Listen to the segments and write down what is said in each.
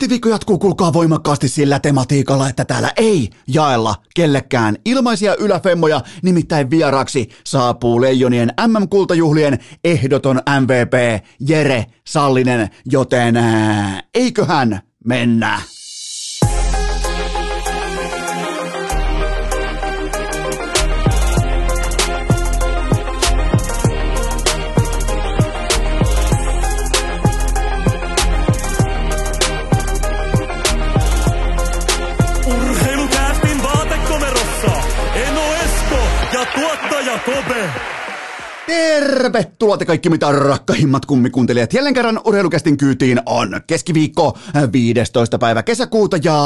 Keskiviikko jatkuu, kuulkaa voimakkaasti sillä tematiikalla, että täällä ei jaella kellekään ilmaisia yläfemmoja, nimittäin vieraaksi saapuu Leijonien MM-kultajuhlien ehdoton MVP Jere Sallinen, joten eiköhän mennä. Tervetuloa te kaikki mitä rakkahimmat kummikuuntelijat. Jälleen kerran urheilukästin kyytiin on keskiviikko 15. päivä kesäkuuta ja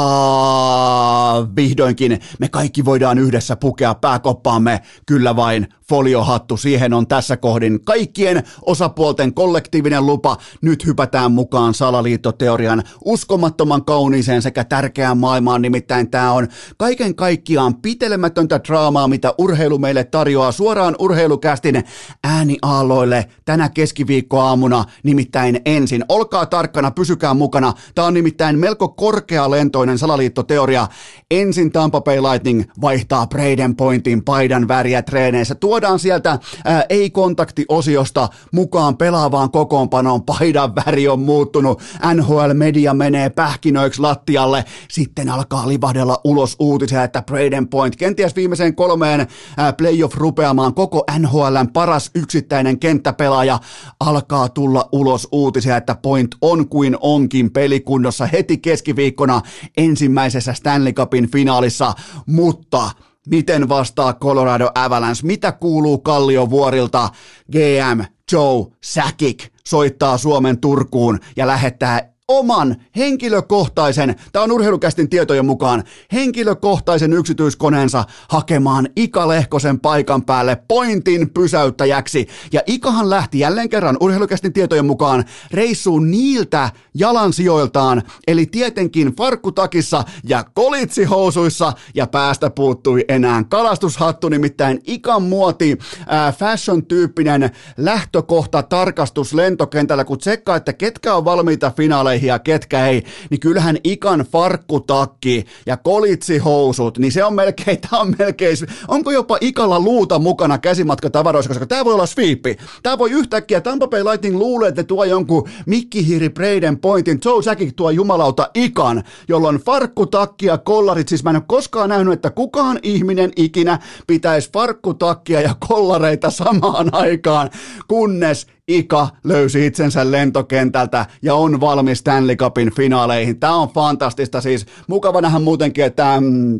vihdoinkin me kaikki voidaan yhdessä pukea pääkoppaamme. Kyllä vain foliohattu, siihen on tässä kohdin kaikkien osapuolten kollektiivinen lupa. Nyt hypätään mukaan salaliittoteorian uskomattoman kauniiseen sekä tärkeään maailmaan, nimittäin tämä on kaiken kaikkiaan pitelemätöntä draamaa, mitä urheilu meille tarjoaa suoraan urheilukästin ääniaaloille tänä keskiviikkoaamuna, nimittäin ensin. Olkaa tarkkana, pysykää mukana. Tämä on nimittäin melko korkealentoinen salaliittoteoria. Ensin Tampa Bay Lightning vaihtaa Braden Pointin paidan väriä treeneissä. Tuodaan sieltä ää, ei-kontaktiosiosta mukaan pelaavaan kokoonpanoon. Paidan väri on muuttunut. NHL-media menee pähkinöiksi lattialle. Sitten alkaa livahdella ulos uutisia, että Braden Point kenties viimeiseen kolmeen ää, playoff rupeamaan koko NHLn paras yksittäinen kenttäpelaaja alkaa tulla ulos uutisia, että Point on kuin onkin pelikunnossa heti keskiviikkona ensimmäisessä Stanley Cupin finaalissa, mutta miten vastaa Colorado Avalanche, mitä kuuluu Kalliovuorilta, GM Joe Sakic soittaa Suomen Turkuun ja lähettää oman henkilökohtaisen, tämä on urheilukästin tietojen mukaan, henkilökohtaisen yksityiskoneensa hakemaan Ika Lehkosen paikan päälle pointin pysäyttäjäksi. Ja Ikahan lähti jälleen kerran urheilukästin tietojen mukaan reissuun niiltä jalansijoiltaan, eli tietenkin farkkutakissa ja kolitsihousuissa, ja päästä puuttui enää kalastushattu, nimittäin Ikan muoti, äh, fashion-tyyppinen lähtökohta tarkastus lentokentällä, kun tsekkaa, että ketkä on valmiita finaaleihin, ja ketkä ei, niin kyllähän ikan farkkutakki ja kolitsihousut, niin se on melkein, tämä on melkein, onko jopa ikalla luuta mukana käsimatkatavaroissa, koska tämä voi olla sweepi. Tämä voi yhtäkkiä, Tampa Bay Lightning luulee, että tuo jonkun mikkihiiri Braden Pointin, Joe Sakic tuo jumalauta ikan, jolloin farkkutakki ja kollarit, siis mä en ole koskaan nähnyt, että kukaan ihminen ikinä pitäisi farkkutakkia ja kollareita samaan aikaan, kunnes Ika löysi itsensä lentokentältä ja on valmis Stanley Cupin finaaleihin. Tämä on fantastista siis. Mukava nähdä muutenkin, että mm,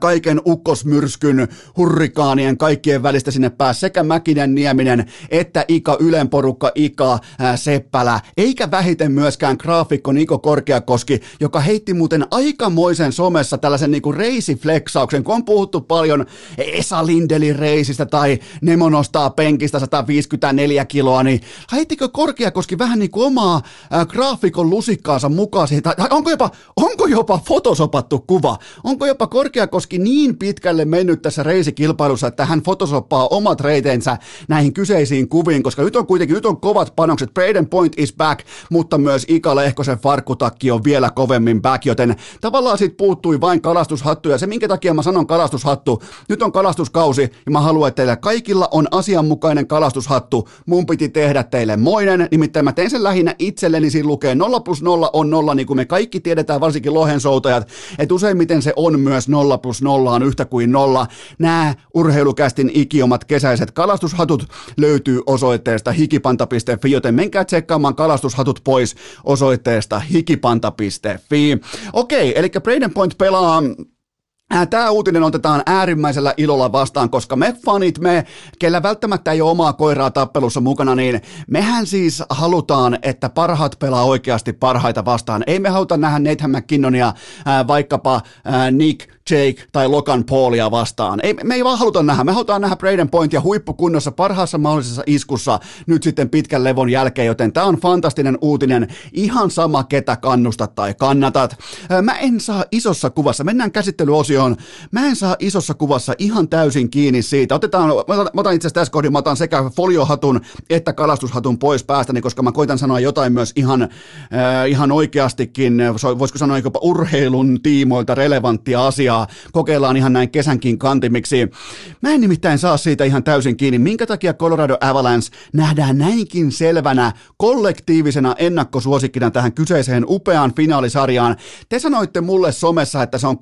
kaiken ukkosmyrskyn, hurrikaanien, kaikkien välistä sinne pääsi sekä Mäkinen, Nieminen, että Ika, Ylenporukka, Ika, ää, Seppälä, eikä vähiten myöskään graafikko Niko Korkeakoski, joka heitti muuten aikamoisen somessa tällaisen niinku reisifleksauksen, kun on puhuttu paljon Esa Lindelin reisistä tai Nemo nostaa penkistä 154 kiloa, niin heittikö Korkeakoski vähän niin kuin omaa ää, graafikon lusikkaansa mukaan tai onko jopa, onko jopa fotosopattu kuva, onko jopa Korkeakoski Korkeakoski niin pitkälle mennyt tässä reisikilpailussa, että hän fotosoppaa omat reiteensä näihin kyseisiin kuviin, koska nyt on kuitenkin nyt on kovat panokset. Braden Point is back, mutta myös Ika Lehkosen farkkutakki on vielä kovemmin back, joten tavallaan siitä puuttui vain kalastushattu ja se minkä takia mä sanon kalastushattu, nyt on kalastuskausi ja mä haluan, että teillä kaikilla on asianmukainen kalastushattu. Mun piti tehdä teille moinen, nimittäin mä tein sen lähinnä itselleni, siinä lukee 0 plus 0 on 0, niin kuin me kaikki tiedetään, varsinkin lohensoutajat, että useimmiten se on myös 0 nolla plus nolla on yhtä kuin nolla. Nämä urheilukästin ikiomat kesäiset kalastushatut löytyy osoitteesta hikipanta.fi, joten menkää tsekkaamaan kalastushatut pois osoitteesta hikipanta.fi. Okei, eli Braden Point pelaa Tämä uutinen otetaan äärimmäisellä ilolla vastaan, koska me fanit, me, kellä välttämättä ei ole omaa koiraa tappelussa mukana, niin mehän siis halutaan, että parhaat pelaa oikeasti parhaita vastaan. Ei me haluta nähdä Nathan McKinnonia, vaikkapa Nick Jake tai Logan Paulia vastaan. Ei, me ei vaan haluta nähdä. Me halutaan nähdä Braden Pointia huippukunnossa parhaassa mahdollisessa iskussa nyt sitten pitkän levon jälkeen, joten tämä on fantastinen uutinen. Ihan sama, ketä kannustat tai kannatat. Mä en saa isossa kuvassa, mennään käsittelyosioon, mä en saa isossa kuvassa ihan täysin kiinni siitä. Otetaan, mä otan, otan itse asiassa tässä kohdin, mä otan sekä foliohatun että kalastushatun pois päästäni, koska mä koitan sanoa jotain myös ihan, ihan oikeastikin, voisiko sanoa jopa urheilun tiimoilta relevanttia asiaa. Kokeillaan ihan näin kesänkin kantimiksi. Mä en nimittäin saa siitä ihan täysin kiinni, minkä takia Colorado Avalanche nähdään näinkin selvänä kollektiivisena ennakkosuosikkina tähän kyseiseen upeaan finaalisarjaan. Te sanoitte mulle somessa, että se on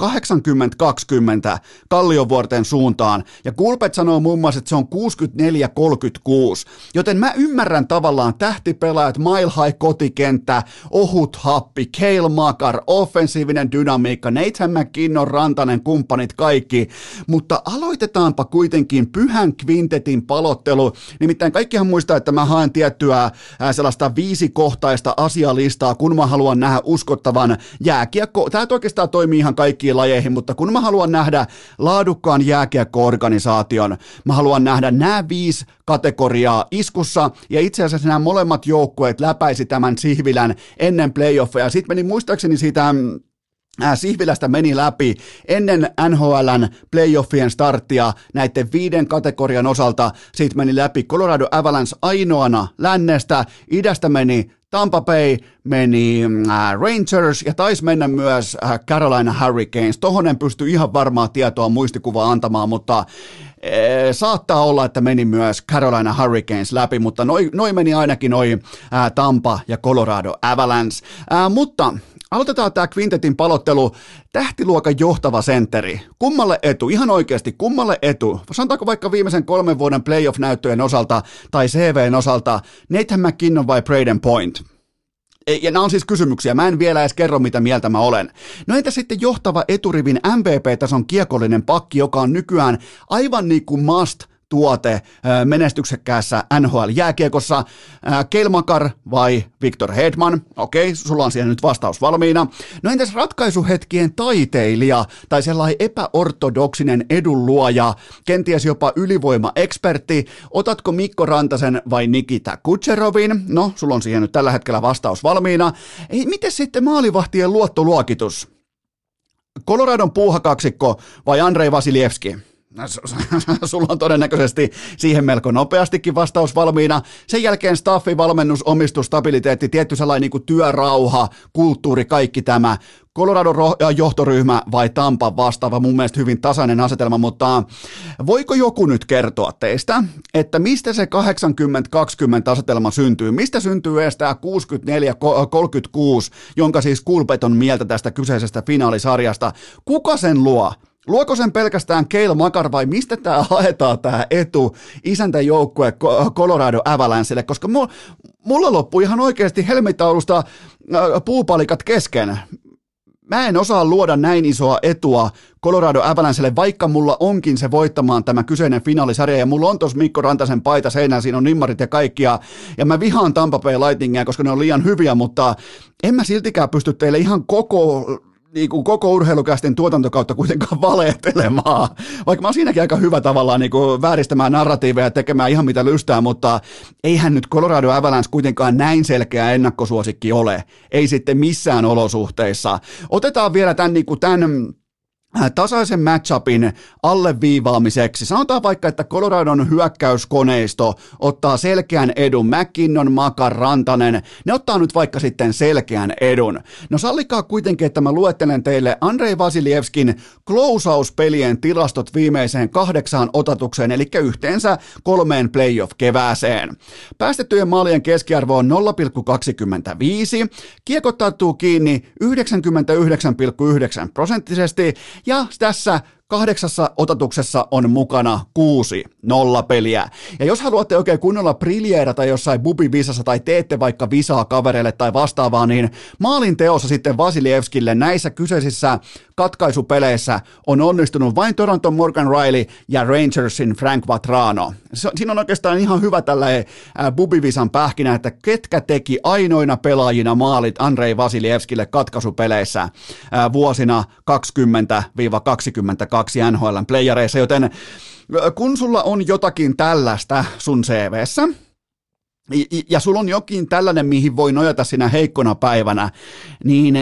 80-20 Kalliovuorten suuntaan, ja Kulpet sanoo muun muassa, että se on 64-36, joten mä ymmärrän tavallaan tähtipelaajat, Mile High kotikenttä, ohut happi, Kale Makar, offensiivinen dynamiikka, Nathan McKinnon, Rantanen, kumppanit kaikki, mutta aloitetaanpa kuitenkin pyhän kvintetin palottelu, nimittäin kaikkihan muistaa, että mä haen tiettyä sellaista viisikohtaista asialistaa, kun mä haluan nähdä uskottavan jääkiekko, tämä oikeastaan toimii ihan kaikkiin lajeihin, mutta kun mä haluan nähdä laadukkaan jääkiekko-organisaation, mä haluan nähdä nämä viisi kategoriaa iskussa, ja itse asiassa nämä molemmat joukkueet läpäisi tämän Sihvilän ennen playoffeja. Sitten meni muistaakseni siitä mm, Sihvilästä meni läpi ennen NHLn playoffien starttia näiden viiden kategorian osalta. Siitä meni läpi Colorado Avalanche ainoana lännestä, idästä meni Tampa Bay meni Rangers ja taisi mennä myös Carolina Hurricanes. Tohon en pysty ihan varmaa tietoa muistikuvaa antamaan, mutta saattaa olla, että meni myös Carolina Hurricanes läpi, mutta noin noi meni ainakin noin Tampa ja Colorado Avalanche. Ää, mutta Aloitetaan tämä Quintetin palottelu. Tähtiluokan johtava sentteri. Kummalle etu? Ihan oikeasti, kummalle etu? Sanotaanko vaikka viimeisen kolmen vuoden playoff-näyttöjen osalta tai CVn osalta Nathan McKinnon vai Braden Point? Ja nämä on siis kysymyksiä, mä en vielä edes kerro, mitä mieltä mä olen. No entä sitten johtava eturivin MVP-tason kiekollinen pakki, joka on nykyään aivan niin kuin must tuote menestyksekkäässä NHL-jääkiekossa. Kelmakar vai Victor Hedman? Okei, sulla on siihen nyt vastaus valmiina. No entäs ratkaisuhetkien taiteilija tai sellainen epäortodoksinen edunluoja, kenties jopa ylivoima-ekspertti? Otatko Mikko Rantasen vai Nikita Kutserovin? No, sulla on siihen nyt tällä hetkellä vastaus valmiina. Ei, miten sitten maalivahtien luottoluokitus? Koloradon puuhakaksikko vai Andrei Vasilievski? Sulla on todennäköisesti siihen melko nopeastikin vastaus valmiina. Sen jälkeen staffi, valmennus, omistus, stabiliteetti, tietty sellainen niin työrauha, kulttuuri, kaikki tämä. Colorado johtoryhmä vai Tampa vastaava, mun mielestä hyvin tasainen asetelma, mutta voiko joku nyt kertoa teistä, että mistä se 80-20 asetelma syntyy? Mistä syntyy edes tämä 64-36, jonka siis Kulpet on mieltä tästä kyseisestä finaalisarjasta? Kuka sen luo? Luoko sen pelkästään Keil Makar vai mistä tämä haetaan tämä etu isäntäjoukkue Colorado Avalanchelle, koska mulla loppui ihan oikeasti helmitaulusta puupalikat kesken. Mä en osaa luoda näin isoa etua Colorado Avalanchelle, vaikka mulla onkin se voittamaan tämä kyseinen finaalisarja, ja mulla on tuossa Mikko Rantasen paita seinään, siinä on nimmarit ja kaikkia, ja mä vihaan Tampa Bay Lightningia, koska ne on liian hyviä, mutta en mä siltikään pysty teille ihan koko niin kuin koko urheilukästin tuotantokautta kuitenkaan valehtelemaan. Vaikka mä oon siinäkin aika hyvä tavallaan niin kuin vääristämään narratiiveja ja tekemään ihan mitä lystää, mutta eihän nyt Colorado Avalanche kuitenkaan näin selkeä ennakkosuosikki ole. Ei sitten missään olosuhteissa. Otetaan vielä tämän, niin kuin tämän tasaisen matchupin alleviivaamiseksi. Sanotaan vaikka, että Coloradon hyökkäyskoneisto ottaa selkeän edun. McKinnon, Makar, Rantanen, ne ottaa nyt vaikka sitten selkeän edun. No sallikaa kuitenkin, että mä luettelen teille Andrei Vasilievskin closeauspelien tilastot viimeiseen kahdeksaan otatukseen, eli yhteensä kolmeen playoff-kevääseen. Päästettyjen maalien keskiarvo on 0,25, kiekot kiinni 99,9 prosenttisesti, ja tässä kahdeksassa otatuksessa on mukana kuusi nolla peliä. Ja jos haluatte oikein kunnolla briljeerata jossain bubi-visassa tai teette vaikka visaa kavereille tai vastaavaa, niin maalin teossa sitten Vasilievskille näissä kyseisissä katkaisupeleissä on onnistunut vain Toronton Morgan Riley ja Rangersin Frank Vatrano. Siinä on oikeastaan ihan hyvä tällainen bubivisan pähkinä, että ketkä teki ainoina pelaajina maalit Andrei Vasilievskille katkaisupeleissä vuosina 20-22 NHLn playareissa, joten kun sulla on jotakin tällaista sun CVssä, ja sulla on jokin tällainen, mihin voi nojata sinä heikkona päivänä, niin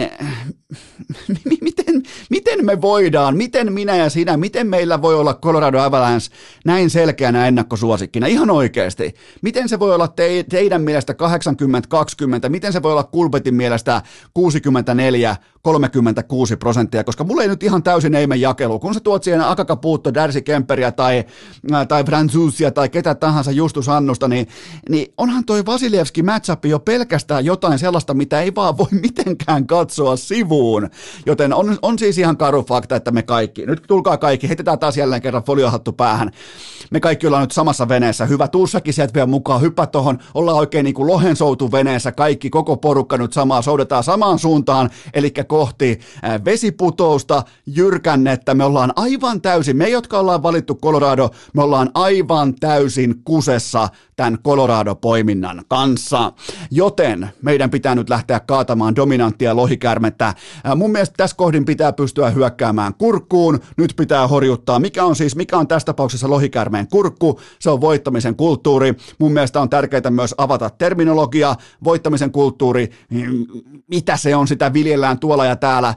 miten, miten me voidaan, miten minä ja sinä, miten meillä voi olla Colorado Avalanche näin selkeänä ennakkosuosikkina, ihan oikeasti. Miten se voi olla te, teidän mielestä 80-20, miten se voi olla Kulpetin mielestä 64 36 prosenttia, koska mulla ei nyt ihan täysin eimen jakelu. Kun sä tuot siihen Akakapuutto, Darcy Kemperiä tai, tai Franzusia tai ketä tahansa Justus Annusta, niin, niin onhan toi Vasilievski matchup jo pelkästään jotain sellaista, mitä ei vaan voi mitenkään katsoa sivuun. Joten on, on siis ihan karu fakta, että me kaikki, nyt tulkaa kaikki, heitetään taas jälleen kerran foliohattu päähän. Me kaikki ollaan nyt samassa veneessä. Hyvä, tuussakin sieltä vielä mukaan, hyppä tuohon, ollaan oikein niin kuin lohensoutu veneessä, kaikki, koko porukka nyt samaa, soudetaan samaan suuntaan, eli kohti vesiputousta, jyrkännettä. Me ollaan aivan täysin, me jotka ollaan valittu Colorado, me ollaan aivan täysin kusessa tämän Colorado-poiminnan kanssa. Joten meidän pitää nyt lähteä kaatamaan dominanttia lohikärmettä. Mun mielestä tässä kohdin pitää pystyä hyökkäämään kurkkuun. Nyt pitää horjuttaa. Mikä on siis, mikä on tässä tapauksessa lohikärmeen kurkku? Se on voittamisen kulttuuri. Mun mielestä on tärkeää myös avata terminologia. Voittamisen kulttuuri, mitä se on, sitä viljellään tuolla ja täällä.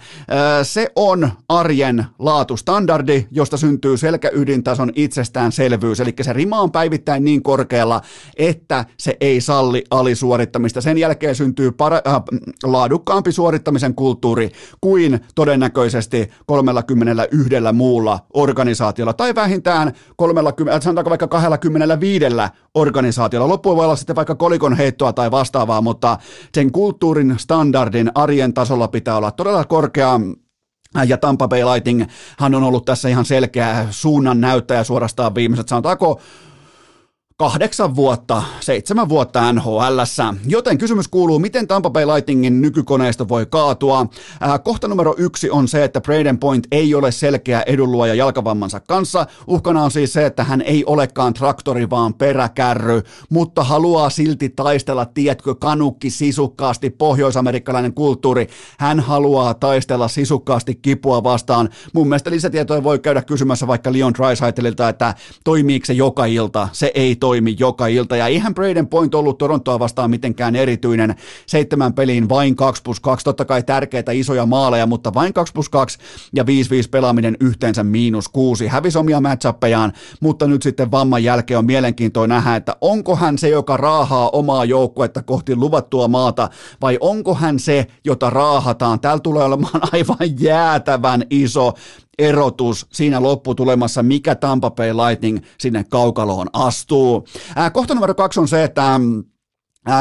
Se on arjen laatustandardi, josta syntyy selkäydintason itsestäänselvyys. Eli se rima on päivittäin niin korkealla, että se ei salli alisuorittamista. Sen jälkeen syntyy para- äh, laadukkaampi suorittamisen kulttuuri kuin todennäköisesti 31 muulla organisaatiolla tai vähintään 30, äh, sanotaanko vaikka 25 organisaatiolla. Loppuun voi olla sitten vaikka kolikon heittoa tai vastaavaa, mutta sen kulttuurin standardin arjen tasolla pitää olla todella korkea ja Tampa Bay Lighting hän on ollut tässä ihan selkeä suunnan näyttäjä suorastaan viimeiset, sanotaanko kahdeksan vuotta, seitsemän vuotta nhl Joten kysymys kuuluu, miten Tampa Bay Lightningin nykykoneisto voi kaatua? Ää, kohta numero yksi on se, että Braden Point ei ole selkeä edunluoja jalkavammansa kanssa. Uhkana on siis se, että hän ei olekaan traktori, vaan peräkärry, mutta haluaa silti taistella, tiedätkö, kanukki sisukkaasti, pohjoisamerikkalainen kulttuuri. Hän haluaa taistella sisukkaasti kipua vastaan. Mun mielestä lisätietoja voi käydä kysymässä vaikka Leon Dreisaitelilta, että toimiiko se joka ilta. Se ei toimi joka ilta. Ja ihan Braden Point ollut Torontoa vastaan mitenkään erityinen. Seitsemän peliin vain 2 plus 2, totta kai tärkeitä isoja maaleja, mutta vain 2 plus 2 ja 5-5 pelaaminen yhteensä miinus 6. Hävisi omia matchappejaan, mutta nyt sitten vamman jälkeen on mielenkiintoinen nähdä, että onko hän se, joka raahaa omaa joukkuetta kohti luvattua maata, vai onko hän se, jota raahataan. Täällä tulee olemaan aivan jäätävän iso erotus siinä lopputulemassa, mikä Tampa Bay Lightning sinne kaukaloon astuu. Kohta numero kaksi on se, että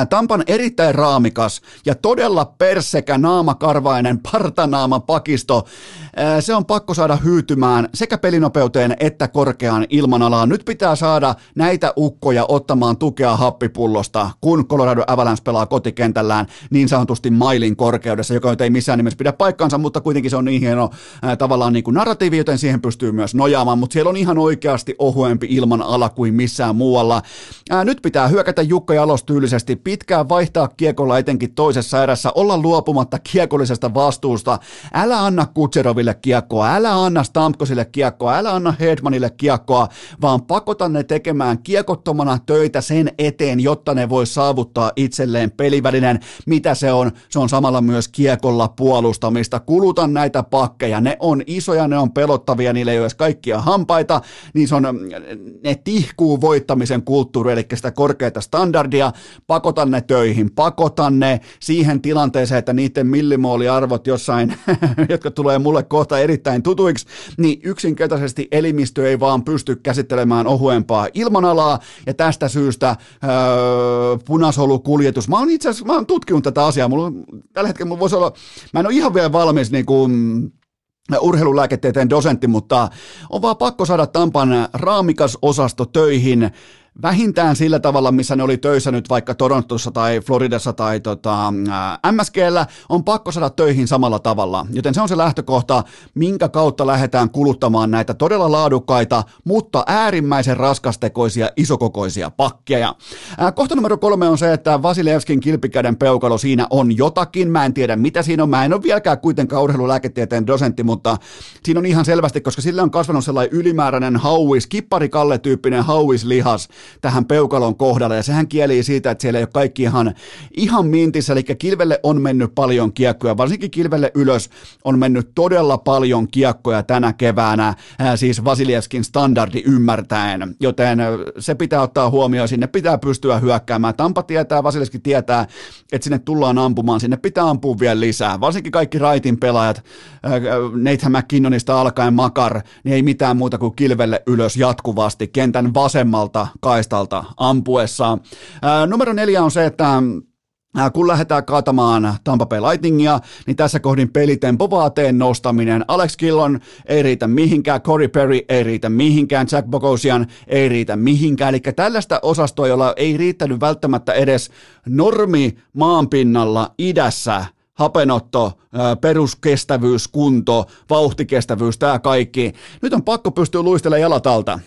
Tampan erittäin raamikas ja todella persekä naamakarvainen partanaama pakisto se on pakko saada hyytymään sekä pelinopeuteen että korkeaan ilmanalaan. Nyt pitää saada näitä ukkoja ottamaan tukea happipullosta, kun Colorado Avalanche pelaa kotikentällään niin sanotusti mailin korkeudessa, joka ei missään nimessä pidä paikkansa, mutta kuitenkin se on niin hieno tavallaan niin kuin narratiivi, joten siihen pystyy myös nojaamaan, mutta siellä on ihan oikeasti ohuempi ilmanala kuin missään muualla. Nyt pitää hyökätä Jukka Jalos tyylisesti, pitkään vaihtaa kiekolla etenkin toisessa erässä, olla luopumatta kiekollisesta vastuusta. Älä anna Kutseroville kiekkoa, älä anna Stamkosille kiekkoa, älä anna Hedmanille kiekkoa, vaan pakota ne tekemään kiekottomana töitä sen eteen, jotta ne voi saavuttaa itselleen pelivälinen. Mitä se on? Se on samalla myös kiekolla puolustamista. Kuluta näitä pakkeja, ne on isoja, ne on pelottavia, niille ei ole kaikkia hampaita, niin se on, ne tihkuu voittamisen kulttuuri, eli sitä korkeata standardia, ne töihin, pakota ne siihen tilanteeseen, että niiden millimooliarvot jossain, jotka tulee mulle kohta erittäin tutuiksi, niin yksinkertaisesti elimistö ei vaan pysty käsittelemään ohuempaa ilmanalaa, ja tästä syystä öö, punasolukuljetus, mä oon itse asiassa, mä oon tutkinut tätä asiaa, mulla, tällä hetkellä mulla voisi olla, mä en ole ihan vielä valmis niin kuin, urheilulääketieteen dosentti, mutta on vaan pakko saada Tampan raamikas osasto töihin vähintään sillä tavalla, missä ne oli töissä nyt vaikka Torontossa tai Floridassa tai tota, MSGllä, on pakko saada töihin samalla tavalla. Joten se on se lähtökohta, minkä kautta lähdetään kuluttamaan näitä todella laadukkaita, mutta äärimmäisen raskastekoisia, isokokoisia pakkeja. Kohta numero kolme on se, että Vasilevskin kilpikäden peukalo, siinä on jotakin, mä en tiedä mitä siinä on, mä en ole vieläkään kuitenkaan urheilulääketieteen dosentti, mutta siinä on ihan selvästi, koska sille on kasvanut sellainen ylimääräinen hauis, kippari-kalle-tyyppinen hauislihas, tähän peukalon kohdalle, ja sehän kieli siitä, että siellä ei ole kaikki ihan, ihan mintissä, eli kilvelle on mennyt paljon kiekkoja, varsinkin kilvelle ylös on mennyt todella paljon kiekkoja tänä keväänä, ää, siis Vasilievskin standardi ymmärtäen, joten se pitää ottaa huomioon, sinne pitää pystyä hyökkäämään. Tampa tietää, Vasilievski tietää, että sinne tullaan ampumaan, sinne pitää ampua vielä lisää, varsinkin kaikki raitin pelaajat, Nathan McKinnonista alkaen Makar, niin ei mitään muuta kuin kilvelle ylös jatkuvasti, kentän vasemmalta kaistalta ampuessa. Ää, numero neljä on se, että kun lähdetään kaatamaan Tampa Bay Lightningia, niin tässä kohdin pelitempo vaateen nostaminen. Alex Killon ei riitä mihinkään, Corey Perry ei riitä mihinkään, Jack Bogosian ei riitä mihinkään. Eli tällaista osastoa, jolla ei riittänyt välttämättä edes normi maanpinnalla idässä, hapenotto, peruskestävyys, kunto, vauhtikestävyys, tämä kaikki. Nyt on pakko pystyä luistelemaan jalat alta.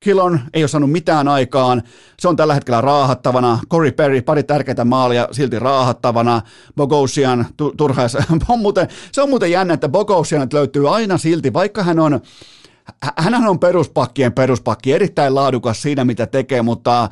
Kilon ei ole saanut mitään aikaan. Se on tällä hetkellä raahattavana. Corey Perry, pari tärkeää maalia silti raahattavana. Bogosian tu- turhais. on muuten, se on muuten jännä, että Bogosian löytyy aina silti, vaikka hän on hän on peruspakkien peruspakki, erittäin laadukas siinä, mitä tekee, mutta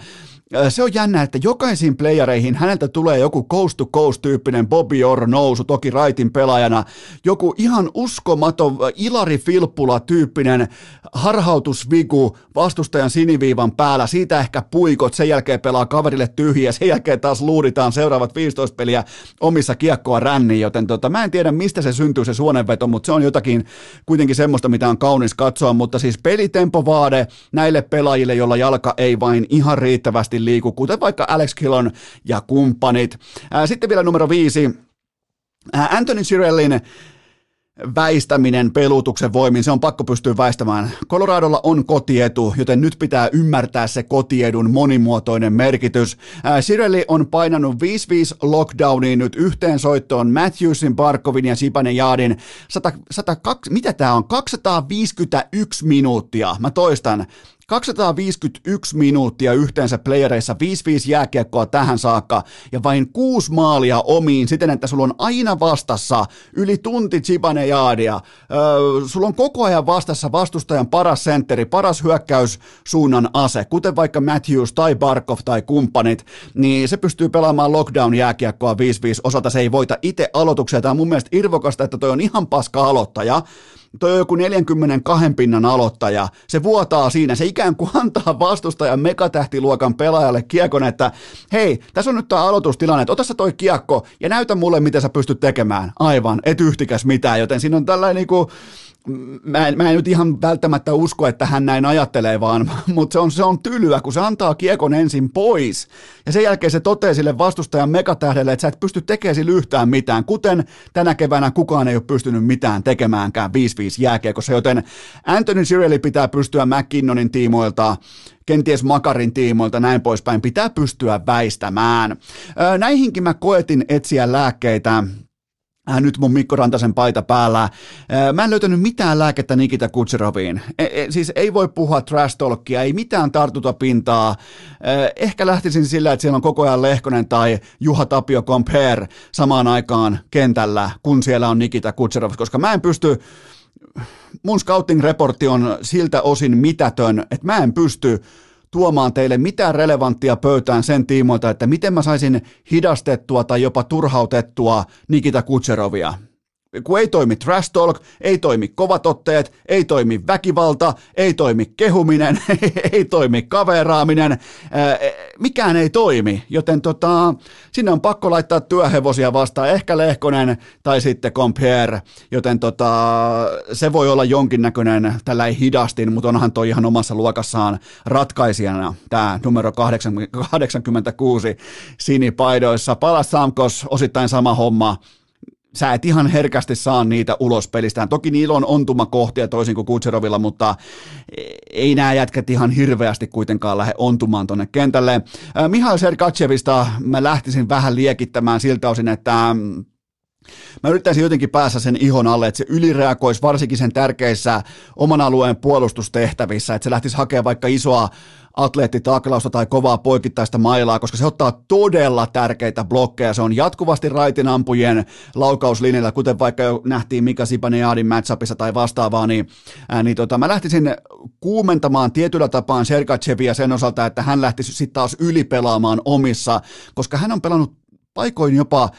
se on jännä, että jokaisiin playereihin häneltä tulee joku coast to coast tyyppinen Bobby Orr nousu, toki raitin pelaajana, joku ihan uskomaton Ilari Filppula tyyppinen harhautusviku vastustajan siniviivan päällä, siitä ehkä puikot, sen jälkeen pelaa kaverille tyhjiä, sen jälkeen taas luuditaan seuraavat 15 peliä omissa kiekkoa ränniin, joten tota, mä en tiedä mistä se syntyy se suonenveto, mutta se on jotakin kuitenkin semmoista, mitä on kaunis katsoa, mutta siis pelitempovaade näille pelaajille, joilla jalka ei vain ihan riittävästi nopeasti liiku, kuten vaikka Alex Killon ja kumppanit. Sitten vielä numero viisi, Anthony Cirellin väistäminen pelutuksen voimin, se on pakko pystyä väistämään. Coloradolla on kotietu, joten nyt pitää ymmärtää se kotiedun monimuotoinen merkitys. Sirelli on painanut 5-5 lockdowniin nyt yhteen soittoon Matthewsin, Barkovin ja Sipanen Jaadin 100, 102, mitä tämä on, 251 minuuttia. Mä toistan, 251 minuuttia yhteensä playereissa, 5-5 jääkiekkoa tähän saakka ja vain kuusi maalia omiin siten, että sulla on aina vastassa yli tunti Chibane Jaadia. Öö, sulla on koko ajan vastassa vastustajan paras sentteri, paras hyökkäyssuunnan ase, kuten vaikka Matthews tai Barkov tai kumppanit, niin se pystyy pelaamaan lockdown jääkiekkoa 5-5 osalta. Se ei voita itse aloituksia. Tämä on mun mielestä irvokasta, että toi on ihan paska aloittaja, toi on joku 42 pinnan aloittaja, se vuotaa siinä, se ikään kuin antaa vastustajan megatähtiluokan pelaajalle kiekon, että hei, tässä on nyt tämä aloitustilanne, että ota sä toi kiekko ja näytä mulle, mitä sä pystyt tekemään. Aivan, et yhtikäs mitään, joten siinä on tällainen niin kuin, mä en, mä en nyt ihan välttämättä usko, että hän näin ajattelee, vaan, mutta se on, se on tylyä, kun se antaa kiekon ensin pois, ja sen jälkeen se toteaa sille vastustajan megatähdelle, että sä et pysty tekemään sille yhtään mitään, kuten tänä keväänä kukaan ei ole pystynyt mitään tekemäänkään 5-5 jääkiekossa, joten Anthony Cirelli pitää pystyä McKinnonin tiimoilta kenties Makarin tiimoilta, näin poispäin, pitää pystyä väistämään. Näihinkin mä koetin etsiä lääkkeitä Äh, nyt mun Mikko Rantasen paita päällä. Äh, mä en löytänyt mitään lääkettä Nikita Kutseroviin. E, e, siis ei voi puhua trash talkia, ei mitään tartuta pintaa. Äh, ehkä lähtisin sillä, että siellä on koko ajan Lehkonen tai Juha Tapio Compare samaan aikaan kentällä, kun siellä on Nikita Kutserov, koska mä en pysty, mun scouting-reportti on siltä osin mitätön, että mä en pysty tuomaan teille mitään relevanttia pöytään sen tiimoilta, että miten mä saisin hidastettua tai jopa turhautettua Nikita Kutserovia kun ei toimi trash talk, ei toimi kovat otteet, ei toimi väkivalta, ei toimi kehuminen, ei toimi kaveraaminen, mikään ei toimi, joten tota, sinne on pakko laittaa työhevosia vastaan, ehkä Lehkonen tai sitten Compare, joten tota, se voi olla jonkinnäköinen tällä ei hidastin, mutta onhan toi ihan omassa luokassaan ratkaisijana. Tämä numero 86 sinipaidoissa. Palas Samkos, osittain sama homma, sä et ihan herkästi saa niitä ulos pelistään. Toki niillä on ontumakohtia toisin kuin Kutserovilla, mutta ei nämä jätkät ihan hirveästi kuitenkaan lähde ontumaan tuonne kentälle. Mihail Sergachevista mä lähtisin vähän liekittämään siltä osin, että mm, Mä yrittäisin jotenkin päässä sen ihon alle, että se ylireagoisi varsinkin sen tärkeissä oman alueen puolustustehtävissä, että se lähtisi hakemaan vaikka isoa atleettitaklausta tai kovaa poikittaista mailaa, koska se ottaa todella tärkeitä blokkeja. Se on jatkuvasti raitin ampujen laukauslinjalla, kuten vaikka jo nähtiin Mika Sipaneadin matchupissa tai vastaavaa, niin, ää, niin tota, mä lähtisin kuumentamaan tietyllä tapaan Sergachevia sen osalta, että hän lähtisi sitten taas ylipelaamaan omissa, koska hän on pelannut paikoin jopa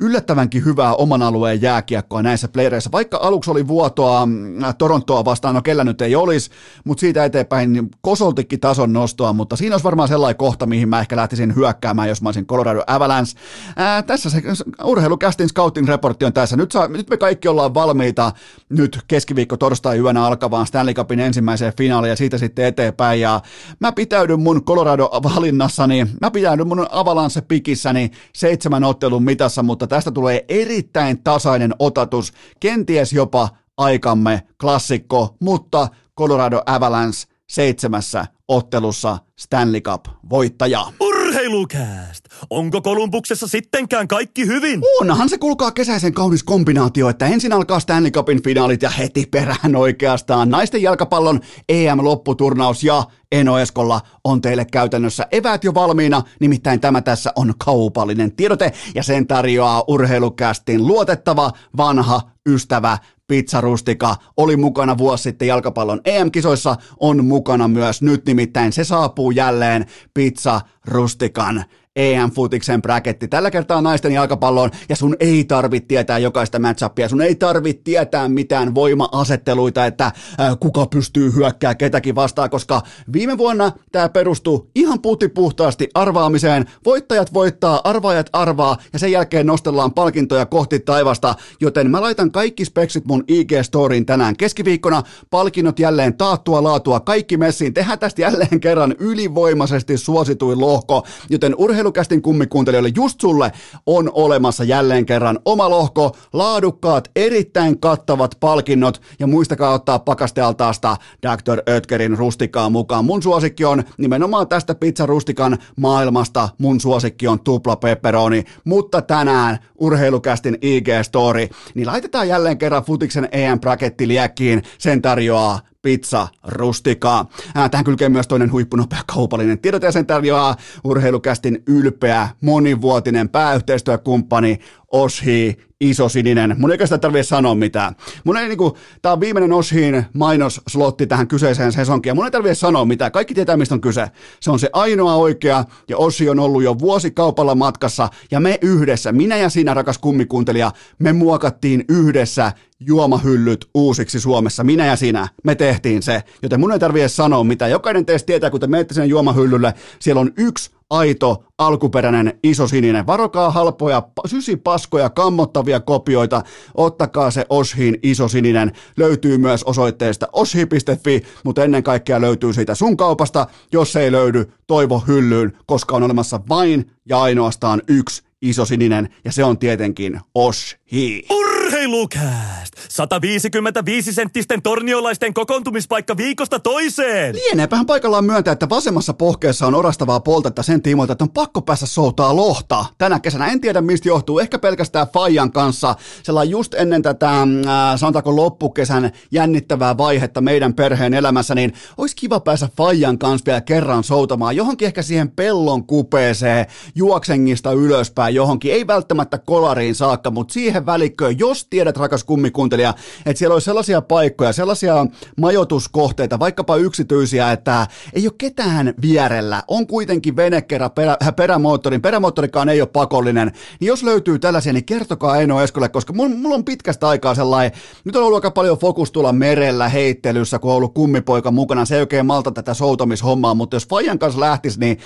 yllättävänkin hyvää oman alueen jääkiekkoa näissä playereissa. Vaikka aluksi oli vuotoa mm, Torontoa vastaan, no kellä nyt ei olisi, mutta siitä eteenpäin niin kosoltikin tason nostoa, mutta siinä olisi varmaan sellainen kohta, mihin mä ehkä lähtisin hyökkäämään, jos mä olisin Colorado Avalanche. Ää, tässä se urheilukästin scouting reportti on tässä. Nyt, saa, nyt me kaikki ollaan valmiita nyt keskiviikko torstai yönä alkavaan Stanley Cupin ensimmäiseen finaaliin ja siitä sitten eteenpäin. Ja mä pitäydyn mun Colorado-valinnassani, mä pitäydyn mun Avalanche-pikissäni seitsemän ottelun mitassa, mutta tästä tulee erittäin tasainen otatus, kenties jopa aikamme klassikko, mutta Colorado Avalanche seitsemässä ottelussa Stanley Cup-voittaja. Urheilukääst! Onko Kolumbuksessa sittenkään kaikki hyvin? Onhan se kulkaa kesäisen kaunis kombinaatio, että ensin alkaa Stanley Cupin finaalit ja heti perään oikeastaan. Naisten jalkapallon EM-lopputurnaus ja Eno Eskolla on teille käytännössä eväät jo valmiina, nimittäin tämä tässä on kaupallinen tiedote ja sen tarjoaa urheilukästin luotettava vanha ystävä Pizza Rustika oli mukana vuosi sitten jalkapallon EM-kisoissa, on mukana myös nyt. Nimittäin se saapuu jälleen Pizza Rustikan EM-futiksen braketti. Tällä kertaa naisten jalkapalloon, ja sun ei tarvitse tietää jokaista matchupia, sun ei tarvitse tietää mitään voima-asetteluita, että kuka pystyy hyökkää ketäkin vastaan, koska viime vuonna tämä perustuu ihan puhtaasti arvaamiseen. Voittajat voittaa, arvaajat arvaa, ja sen jälkeen nostellaan palkintoja kohti taivasta, joten mä laitan kaikki speksit mun IG-storiin tänään keskiviikkona, palkinnot jälleen taattua laatua, kaikki messiin, tehdään tästä jälleen kerran ylivoimaisesti suosituin lohko, joten urheilu urheilukästin kummikuuntelijoille, just sulle on olemassa jälleen kerran oma lohko, laadukkaat, erittäin kattavat palkinnot ja muistakaa ottaa pakastealtaasta Dr. Ötkerin rustikaa mukaan. Mun suosikki on nimenomaan tästä pizzarustikan maailmasta, mun suosikki on tupla pepperoni, mutta tänään urheilukästin IG-story, niin laitetaan jälleen kerran futiksen EM-braketti liekkiin, sen tarjoaa pizza rustikaa. Tähän kylkee myös toinen huippunopea kaupallinen tiedote ja sen tarjoaa urheilukästin ylpeä monivuotinen pääyhteistyökumppani Oshi iso sininen. Mun ei oikeastaan tarvitse sanoa mitään. Mun ei niinku, tää on viimeinen Oshiin mainosslotti tähän kyseiseen sesonkiin, mun ei tarvitse sanoa mitään. Kaikki tietää, mistä on kyse. Se on se ainoa oikea, ja Oshi on ollut jo vuosikaupalla matkassa, ja me yhdessä, minä ja sinä, rakas kummikuuntelija, me muokattiin yhdessä juomahyllyt uusiksi Suomessa. Minä ja sinä, me tehtiin se, joten mun ei tarvitse sanoa mitään. Jokainen teistä tietää, kun te menette sen juomahyllylle, siellä on yksi aito, alkuperäinen, iso sininen. Varokaa halpoja, sysipaskoja, kammottavia kopioita. Ottakaa se Oshin iso sininen. Löytyy myös osoitteesta oshi.fi, mutta ennen kaikkea löytyy siitä sun kaupasta. Jos ei löydy, toivo hyllyyn, koska on olemassa vain ja ainoastaan yksi iso sininen, ja se on tietenkin Oshi. Urheilukääst! 155 senttisten torniolaisten kokoontumispaikka viikosta toiseen! Lieneepähän paikallaan myöntää, että vasemmassa pohkeessa on orastavaa poltetta sen tiimoilta, että on pakko päässä soutaa lohta. Tänä kesänä en tiedä mistä johtuu, ehkä pelkästään Fajan kanssa. Sellainen just ennen tätä, äh, sanotaanko loppukesän jännittävää vaihetta meidän perheen elämässä, niin olisi kiva päässä Fajan kanssa vielä kerran soutamaan johonkin ehkä siihen pellon kupeeseen, juoksengista ylöspäin johonkin, ei välttämättä kolariin saakka, mutta siihen välikköön, jos tiedät rakas kummikuuntelija, että siellä olisi sellaisia paikkoja, sellaisia majoituskohteita, vaikkapa yksityisiä, että ei ole ketään vierellä, on kuitenkin venekerä perä, perämoottorin, perämoottorikaan ei ole pakollinen, niin jos löytyy tällaisia, niin kertokaa Eino Eskolle, koska mulla, on pitkästä aikaa sellainen, nyt on ollut aika paljon fokus tulla merellä heittelyssä, kun on ollut kummipoika mukana, se ei oikein malta tätä soutamishommaa, mutta jos Fajan kanssa lähtisi, niin,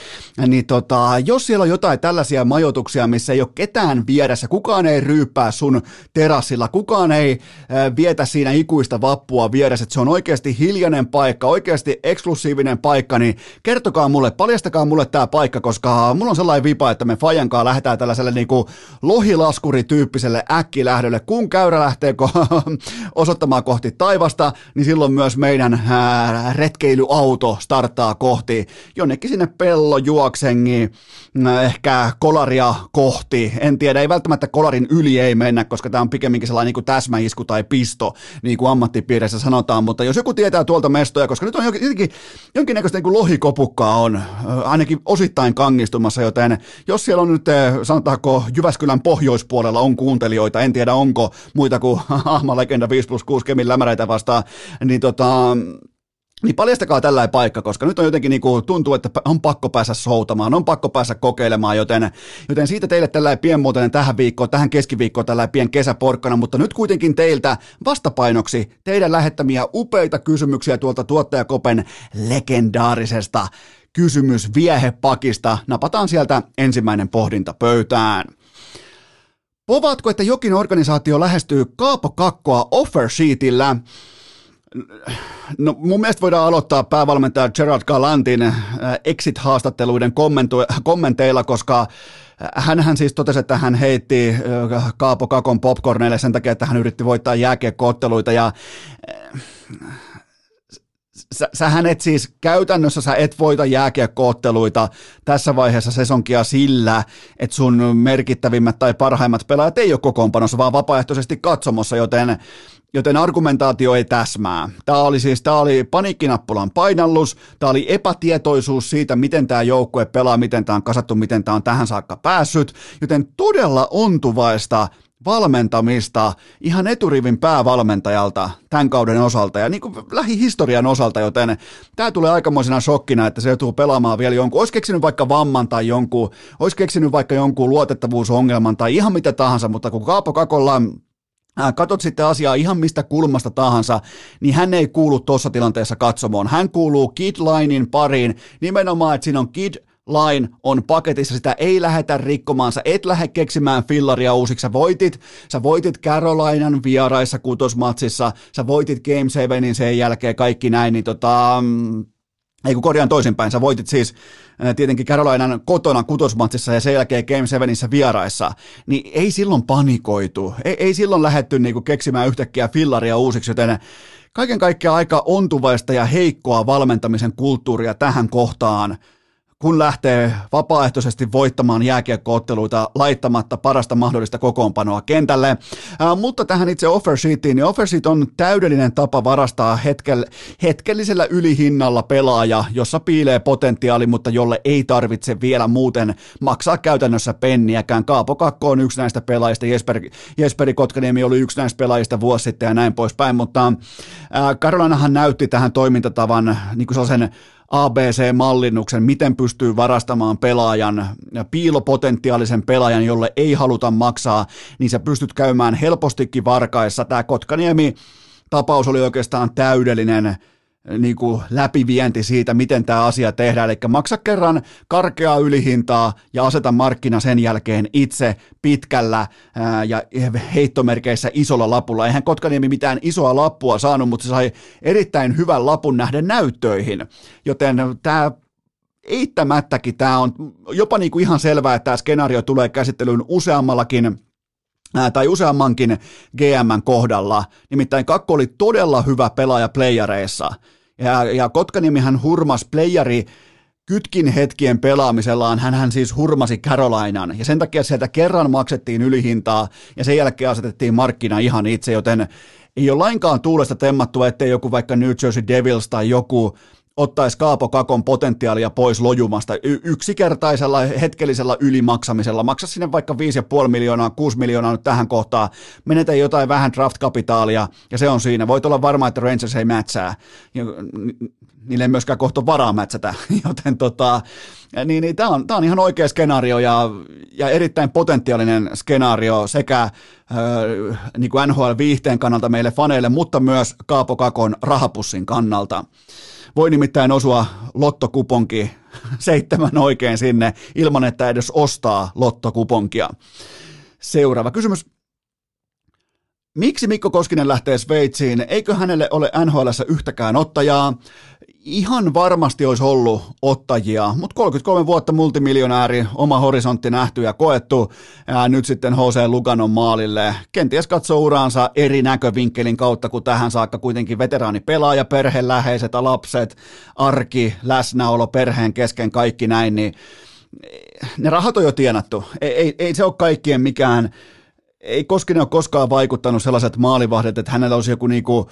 niin tota, jos siellä on jotain tällaisia majoituksia, missä ei ole ketään vieressä, kukaan ei ryyppää sun terassilla, kukaan ei vietä siinä ikuista vappua vieressä, se on oikeasti hiljainen paikka, oikeasti eksklusiivinen paikka, niin kertokaa mulle, paljastakaa mulle tämä paikka, koska mulla on sellainen vipa, että me Fajankaa lähdetään tällaiselle niin kuin lohilaskurityyppiselle äkkilähdölle. Kun käyrä lähtee osoittamaan kohti taivasta, niin silloin myös meidän retkeilyauto starttaa kohti jonnekin sinne pello juoksengi, ehkä kolaria kohti. En tiedä, ei välttämättä kolarin yli ei mennä, koska tämä on pikemminkin sellainen niin täsmäisku tai pisto, niin kuin ammattipiirissä sanotaan, mutta jos joku tietää tuolta mestoja, koska nyt on jotenkin, jonkinnäköistä niin kuin lohikopukkaa on ainakin osittain kangistumassa, joten jos siellä on nyt, sanotaanko Jyväskylän pohjoispuolella on kuuntelijoita, en tiedä onko muita kuin Ahma Legenda 5 plus 6 Kemin lämäreitä vastaan, niin tota, niin paljastakaa tällä paikka, koska nyt on jotenkin niin kuin, tuntuu, että on pakko päästä soutamaan, on pakko päästä kokeilemaan, joten, joten siitä teille tällä pienmuotoinen tähän viikkoon, tähän keskiviikkoon tällä pien kesäporkkana, mutta nyt kuitenkin teiltä vastapainoksi teidän lähettämiä upeita kysymyksiä tuolta tuottajakopen legendaarisesta kysymys viehepakista. Napataan sieltä ensimmäinen pohdinta pöytään. Povaatko, että jokin organisaatio lähestyy Kaapo Kakkoa offer sheetillä? No mun mielestä voidaan aloittaa päävalmentaja Gerard Galantin äh, exit-haastatteluiden kommenteilla, koska äh, hänhän siis totesi, että hän heitti äh, Kaapo Kakon popcorneille sen takia, että hän yritti voittaa jääkiekkootteluita ja sä, sähän et siis käytännössä sä et voita jääkiekkootteluita tässä vaiheessa sesonkia sillä, että sun merkittävimmät tai parhaimmat pelaajat ei ole kokoonpanossa, vaan vapaaehtoisesti katsomossa, joten joten argumentaatio ei täsmää. Tämä oli siis tämä oli panikkinappulan painallus, tämä oli epätietoisuus siitä, miten tämä joukkue pelaa, miten tämä on kasattu, miten tämä on tähän saakka päässyt, joten todella ontuvaista valmentamista ihan eturivin päävalmentajalta tämän kauden osalta ja niin kuin lähihistorian osalta, joten tämä tulee aikamoisena shokkina, että se joutuu pelaamaan vielä jonkun, olisi keksinyt vaikka vamman tai jonkun, olisi keksinyt vaikka jonkun luotettavuusongelman tai ihan mitä tahansa, mutta kun Kaapo Kakolla katot sitten asiaa ihan mistä kulmasta tahansa, niin hän ei kuulu tuossa tilanteessa katsomoon. Hän kuuluu Kid Linein pariin, nimenomaan, että siinä on Kid Line on paketissa, sitä ei lähetä rikkomaan, sä et lähde keksimään fillaria uusiksi, sä voitit, sä voitit Carolinan vieraissa kutosmatsissa, sä voitit Game 7 sen jälkeen, kaikki näin, niin tota, mm, ei kun korjaan toisinpäin, sä voitit siis tietenkin Carolinan kotona kutosmatsissa ja sen jälkeen Game 7 vieraissa, niin ei silloin panikoitu, ei, ei silloin lähetty niinku keksimään yhtäkkiä fillaria uusiksi, joten kaiken kaikkiaan aika ontuvaista ja heikkoa valmentamisen kulttuuria tähän kohtaan kun lähtee vapaaehtoisesti voittamaan jääkiekkootteluita laittamatta parasta mahdollista kokoonpanoa kentälle. Ää, mutta tähän itse offer sheetiin, niin offer sheet on täydellinen tapa varastaa hetkel, hetkellisellä ylihinnalla pelaaja, jossa piilee potentiaali, mutta jolle ei tarvitse vielä muuten maksaa käytännössä penniäkään. Kaapo Kakko on yksi näistä pelaajista, Jesper, Jesperi Kotkaniemi oli yksi näistä pelaajista vuosi sitten ja näin poispäin, mutta ää, Karolanahan näytti tähän toimintatavan niin kuin sellaisen ABC-mallinnuksen, miten pystyy varastamaan pelaajan, piilopotentiaalisen pelaajan, jolle ei haluta maksaa, niin sä pystyt käymään helpostikin varkaissa. Tämä Kotkaniemi tapaus oli oikeastaan täydellinen niin kuin läpivienti siitä, miten tämä asia tehdään. Eli maksa kerran karkeaa ylihintaa ja aseta markkina sen jälkeen itse pitkällä ää, ja heittomerkeissä isolla lapulla. Eihän Kotkaniemi mitään isoa lappua saanut, mutta se sai erittäin hyvän lapun nähden näyttöihin. Joten tämä eittämättäkin tämä on jopa niin kuin ihan selvää, että tämä skenaario tulee käsittelyyn useammallakin tai useammankin GMn kohdalla. Nimittäin Kakko oli todella hyvä pelaaja playareissa. Ja, ja Kotkaniemihän hurmas playeri kytkin hetkien pelaamisellaan, hän, hän siis hurmasi Carolinan, ja sen takia sieltä kerran maksettiin ylihintaa, ja sen jälkeen asetettiin markkina ihan itse, joten ei ole lainkaan tuulesta temmattua, ettei joku vaikka New Jersey Devils tai joku ottaisi Kaapo Kakon potentiaalia pois lojumasta y- yksikertaisella hetkellisellä ylimaksamisella. Maksa sinne vaikka 5,5 miljoonaa, 6 miljoonaa nyt tähän kohtaan. Menetä jotain vähän draft-kapitaalia ja se on siinä. Voit olla varma, että Rangers ei mätsää. Niille ei myöskään kohta varaa mätsätä, joten tota, niin, niin tämä on, tää on ihan oikea skenaario ja, ja erittäin potentiaalinen skenaario sekä ö, niin kuin NHL-viihteen kannalta meille faneille, mutta myös Kaapo Kakon rahapussin kannalta. Voi nimittäin osua lottokuponki seitsemän oikein sinne ilman, että edes ostaa lottokuponkia. Seuraava kysymys. Miksi Mikko Koskinen lähtee Sveitsiin? Eikö hänelle ole NHL yhtäkään ottajaa? Ihan varmasti olisi ollut ottajia, mutta 33 vuotta multimiljonääri, oma horisontti nähty ja koettu, ja nyt sitten HC Luganon maalille. Kenties katsoo uraansa eri näkövinkkelin kautta, kun tähän saakka kuitenkin veteraani pelaaja, perheläheiset, lapset, arki, läsnäolo, perheen kesken, kaikki näin, niin ne rahat on jo tienattu. Ei, ei, ei se ole kaikkien mikään ei Koskinen ole koskaan vaikuttanut sellaiset maalivahdet, että hänellä olisi joku niinku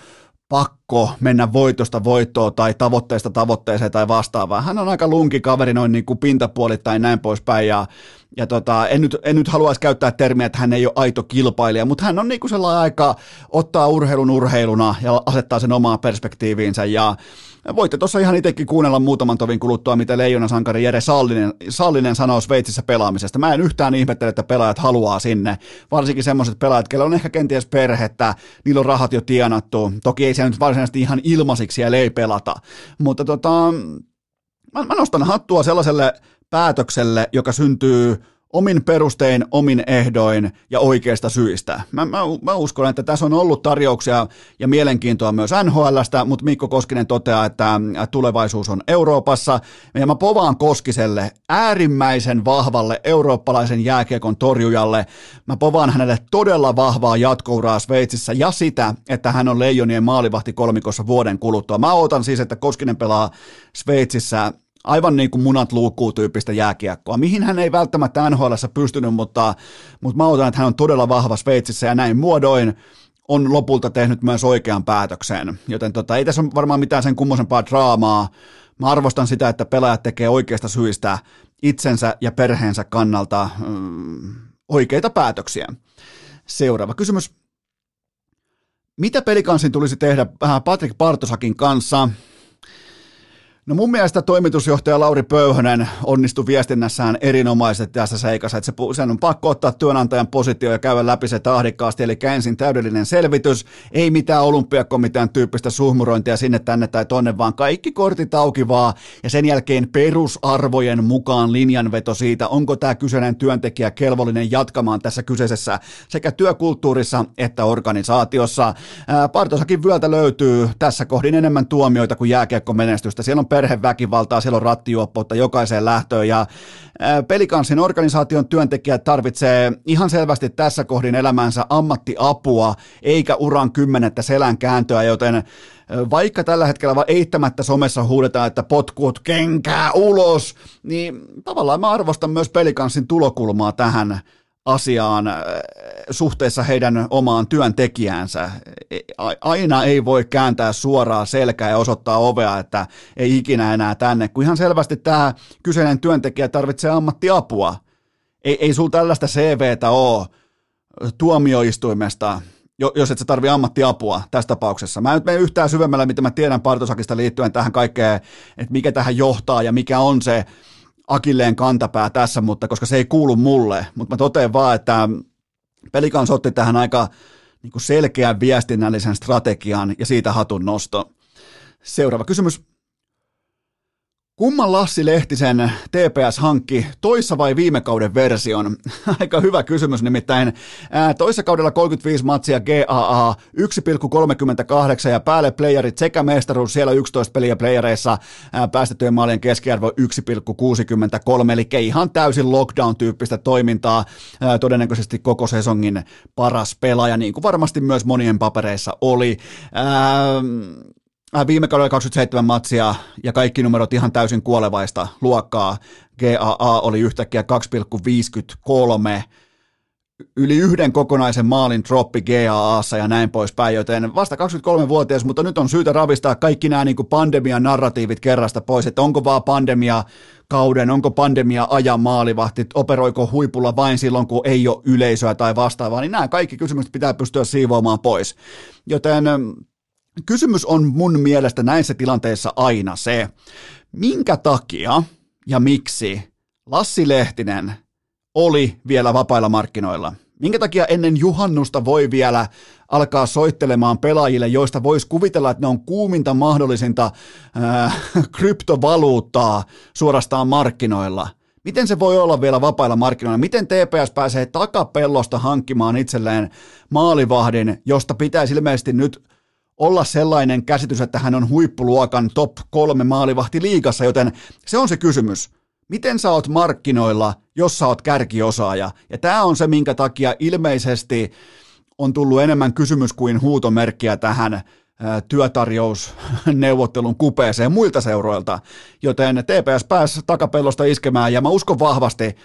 pakko mennä voitosta voittoon tai tavoitteesta tavoitteeseen tai vastaavaa. Hän on aika lunki kaveri noin niin kuin pintapuolittain näin poispäin ja, ja tota, en, nyt, en nyt haluaisi käyttää termiä, että hän ei ole aito kilpailija, mutta hän on niin kuin sellainen aika ottaa urheilun urheiluna ja asettaa sen omaan perspektiiviinsä ja Voitte tuossa ihan itsekin kuunnella muutaman tovin kuluttua, mitä Leijona sankari Jere Sallinen, Sallinen sanoo Sveitsissä pelaamisesta. Mä en yhtään ihmettele, että pelaajat haluaa sinne. Varsinkin semmoiset pelaajat, joilla on ehkä kenties perhettä, niillä on rahat jo tienattu. Toki ei siellä nyt varsinaisesti ihan ilmaisiksi siellä ei pelata. Mutta tota, mä, mä nostan hattua sellaiselle päätökselle, joka syntyy omin perustein, omin ehdoin ja oikeista syistä. Mä, mä, mä uskon, että tässä on ollut tarjouksia ja mielenkiintoa myös NHLstä, mutta Mikko Koskinen toteaa, että tulevaisuus on Euroopassa. Ja mä povaan Koskiselle äärimmäisen vahvalle eurooppalaisen jääkiekon torjujalle. Mä povaan hänelle todella vahvaa jatkouraa Sveitsissä ja sitä, että hän on Leijonien maalivahti kolmikossa vuoden kuluttua. Mä odotan siis, että Koskinen pelaa Sveitsissä aivan niin kuin munat luukkuu tyyppistä jääkiekkoa, mihin hän ei välttämättä NHL pystynyt, mutta, mutta mä otan, että hän on todella vahva Sveitsissä ja näin muodoin on lopulta tehnyt myös oikean päätöksen. Joten tota, ei tässä ole varmaan mitään sen kummosempaa draamaa. Mä arvostan sitä, että pelaajat tekee oikeasta syistä itsensä ja perheensä kannalta mm, oikeita päätöksiä. Seuraava kysymys. Mitä pelikansin tulisi tehdä Patrick Partosakin kanssa? No mun mielestä toimitusjohtaja Lauri Pöyhönen onnistui viestinnässään erinomaisesti tässä seikassa, että se, sen on pakko ottaa työnantajan positio ja käydä läpi se tahdikkaasti, eli ensin täydellinen selvitys, ei mitään olympiakomitean tyyppistä suhmurointia sinne tänne tai tonne, vaan kaikki kortit auki vaan, ja sen jälkeen perusarvojen mukaan linjanveto siitä, onko tämä kyseinen työntekijä kelvollinen jatkamaan tässä kyseisessä sekä työkulttuurissa että organisaatiossa. Partosakin vyöltä löytyy tässä kohdin enemmän tuomioita kuin jääkiekkomenestystä. Siellä on perheväkivaltaa, siellä on rattijuoppoutta jokaiseen lähtöön. Ja Pelikanssin organisaation työntekijät tarvitsee ihan selvästi tässä kohdin elämänsä ammattiapua eikä uran kymmenettä selän kääntöä, joten vaikka tällä hetkellä eittämättä somessa huudetaan, että potkut kenkää ulos, niin tavallaan mä arvostan myös pelikanssin tulokulmaa tähän asiaan äh, suhteessa heidän omaan työntekijäänsä. E, aina ei voi kääntää suoraa selkää ja osoittaa ovea, että ei ikinä enää tänne, kun ihan selvästi tämä kyseinen työntekijä tarvitsee ammattiapua. Ei, ei sulla tällaista CVtä ole tuomioistuimesta, jos et sä tarvi ammattiapua tässä tapauksessa. Mä en nyt mene yhtään syvemmällä, mitä mä tiedän Partosakista liittyen tähän kaikkeen, että mikä tähän johtaa ja mikä on se akilleen kantapää tässä, mutta koska se ei kuulu mulle, mutta mä totean vaan, että Pelikans otti tähän aika niin selkeän viestinnällisen strategian ja siitä hatun nosto. Seuraava kysymys. Kumman Lassi Lehtisen TPS hankki toissa vai viime kauden version? Aika hyvä kysymys nimittäin. toissa kaudella 35 matsia GAA 1,38 ja päälle playerit sekä mestaruus siellä 11 peliä playereissa päästettyjen maalien keskiarvo 1,63 eli ihan täysin lockdown-tyyppistä toimintaa. todennäköisesti koko sesongin paras pelaaja niin kuin varmasti myös monien papereissa oli. Äh, viime kaudella 27 matsia ja kaikki numerot ihan täysin kuolevaista luokkaa. GAA oli yhtäkkiä 2,53 yli yhden kokonaisen maalin droppi GAAssa ja näin poispäin, joten vasta 23-vuotias, mutta nyt on syytä ravistaa kaikki nämä niin pandemian narratiivit kerrasta pois, että onko vaan pandemia kauden, onko pandemia ajan maalivahti, operoiko huipulla vain silloin, kun ei ole yleisöä tai vastaavaa, niin nämä kaikki kysymykset pitää pystyä siivoamaan pois. Joten kysymys on mun mielestä näissä tilanteissa aina se, minkä takia ja miksi Lassi Lehtinen oli vielä vapailla markkinoilla. Minkä takia ennen juhannusta voi vielä alkaa soittelemaan pelaajille, joista voisi kuvitella, että ne on kuuminta mahdollisinta äh, kryptovaluuttaa suorastaan markkinoilla. Miten se voi olla vielä vapailla markkinoilla? Miten TPS pääsee takapellosta hankkimaan itselleen maalivahdin, josta pitäisi ilmeisesti nyt olla sellainen käsitys, että hän on huippuluokan top kolme maalivahti liigassa, joten se on se kysymys. Miten sä oot markkinoilla, jos sä oot kärkiosaaja? Ja tämä on se, minkä takia ilmeisesti on tullut enemmän kysymys kuin huutomerkkiä tähän työtarjousneuvottelun kupeeseen muilta seuroilta, joten TPS pääsi takapellosta iskemään ja mä uskon vahvasti,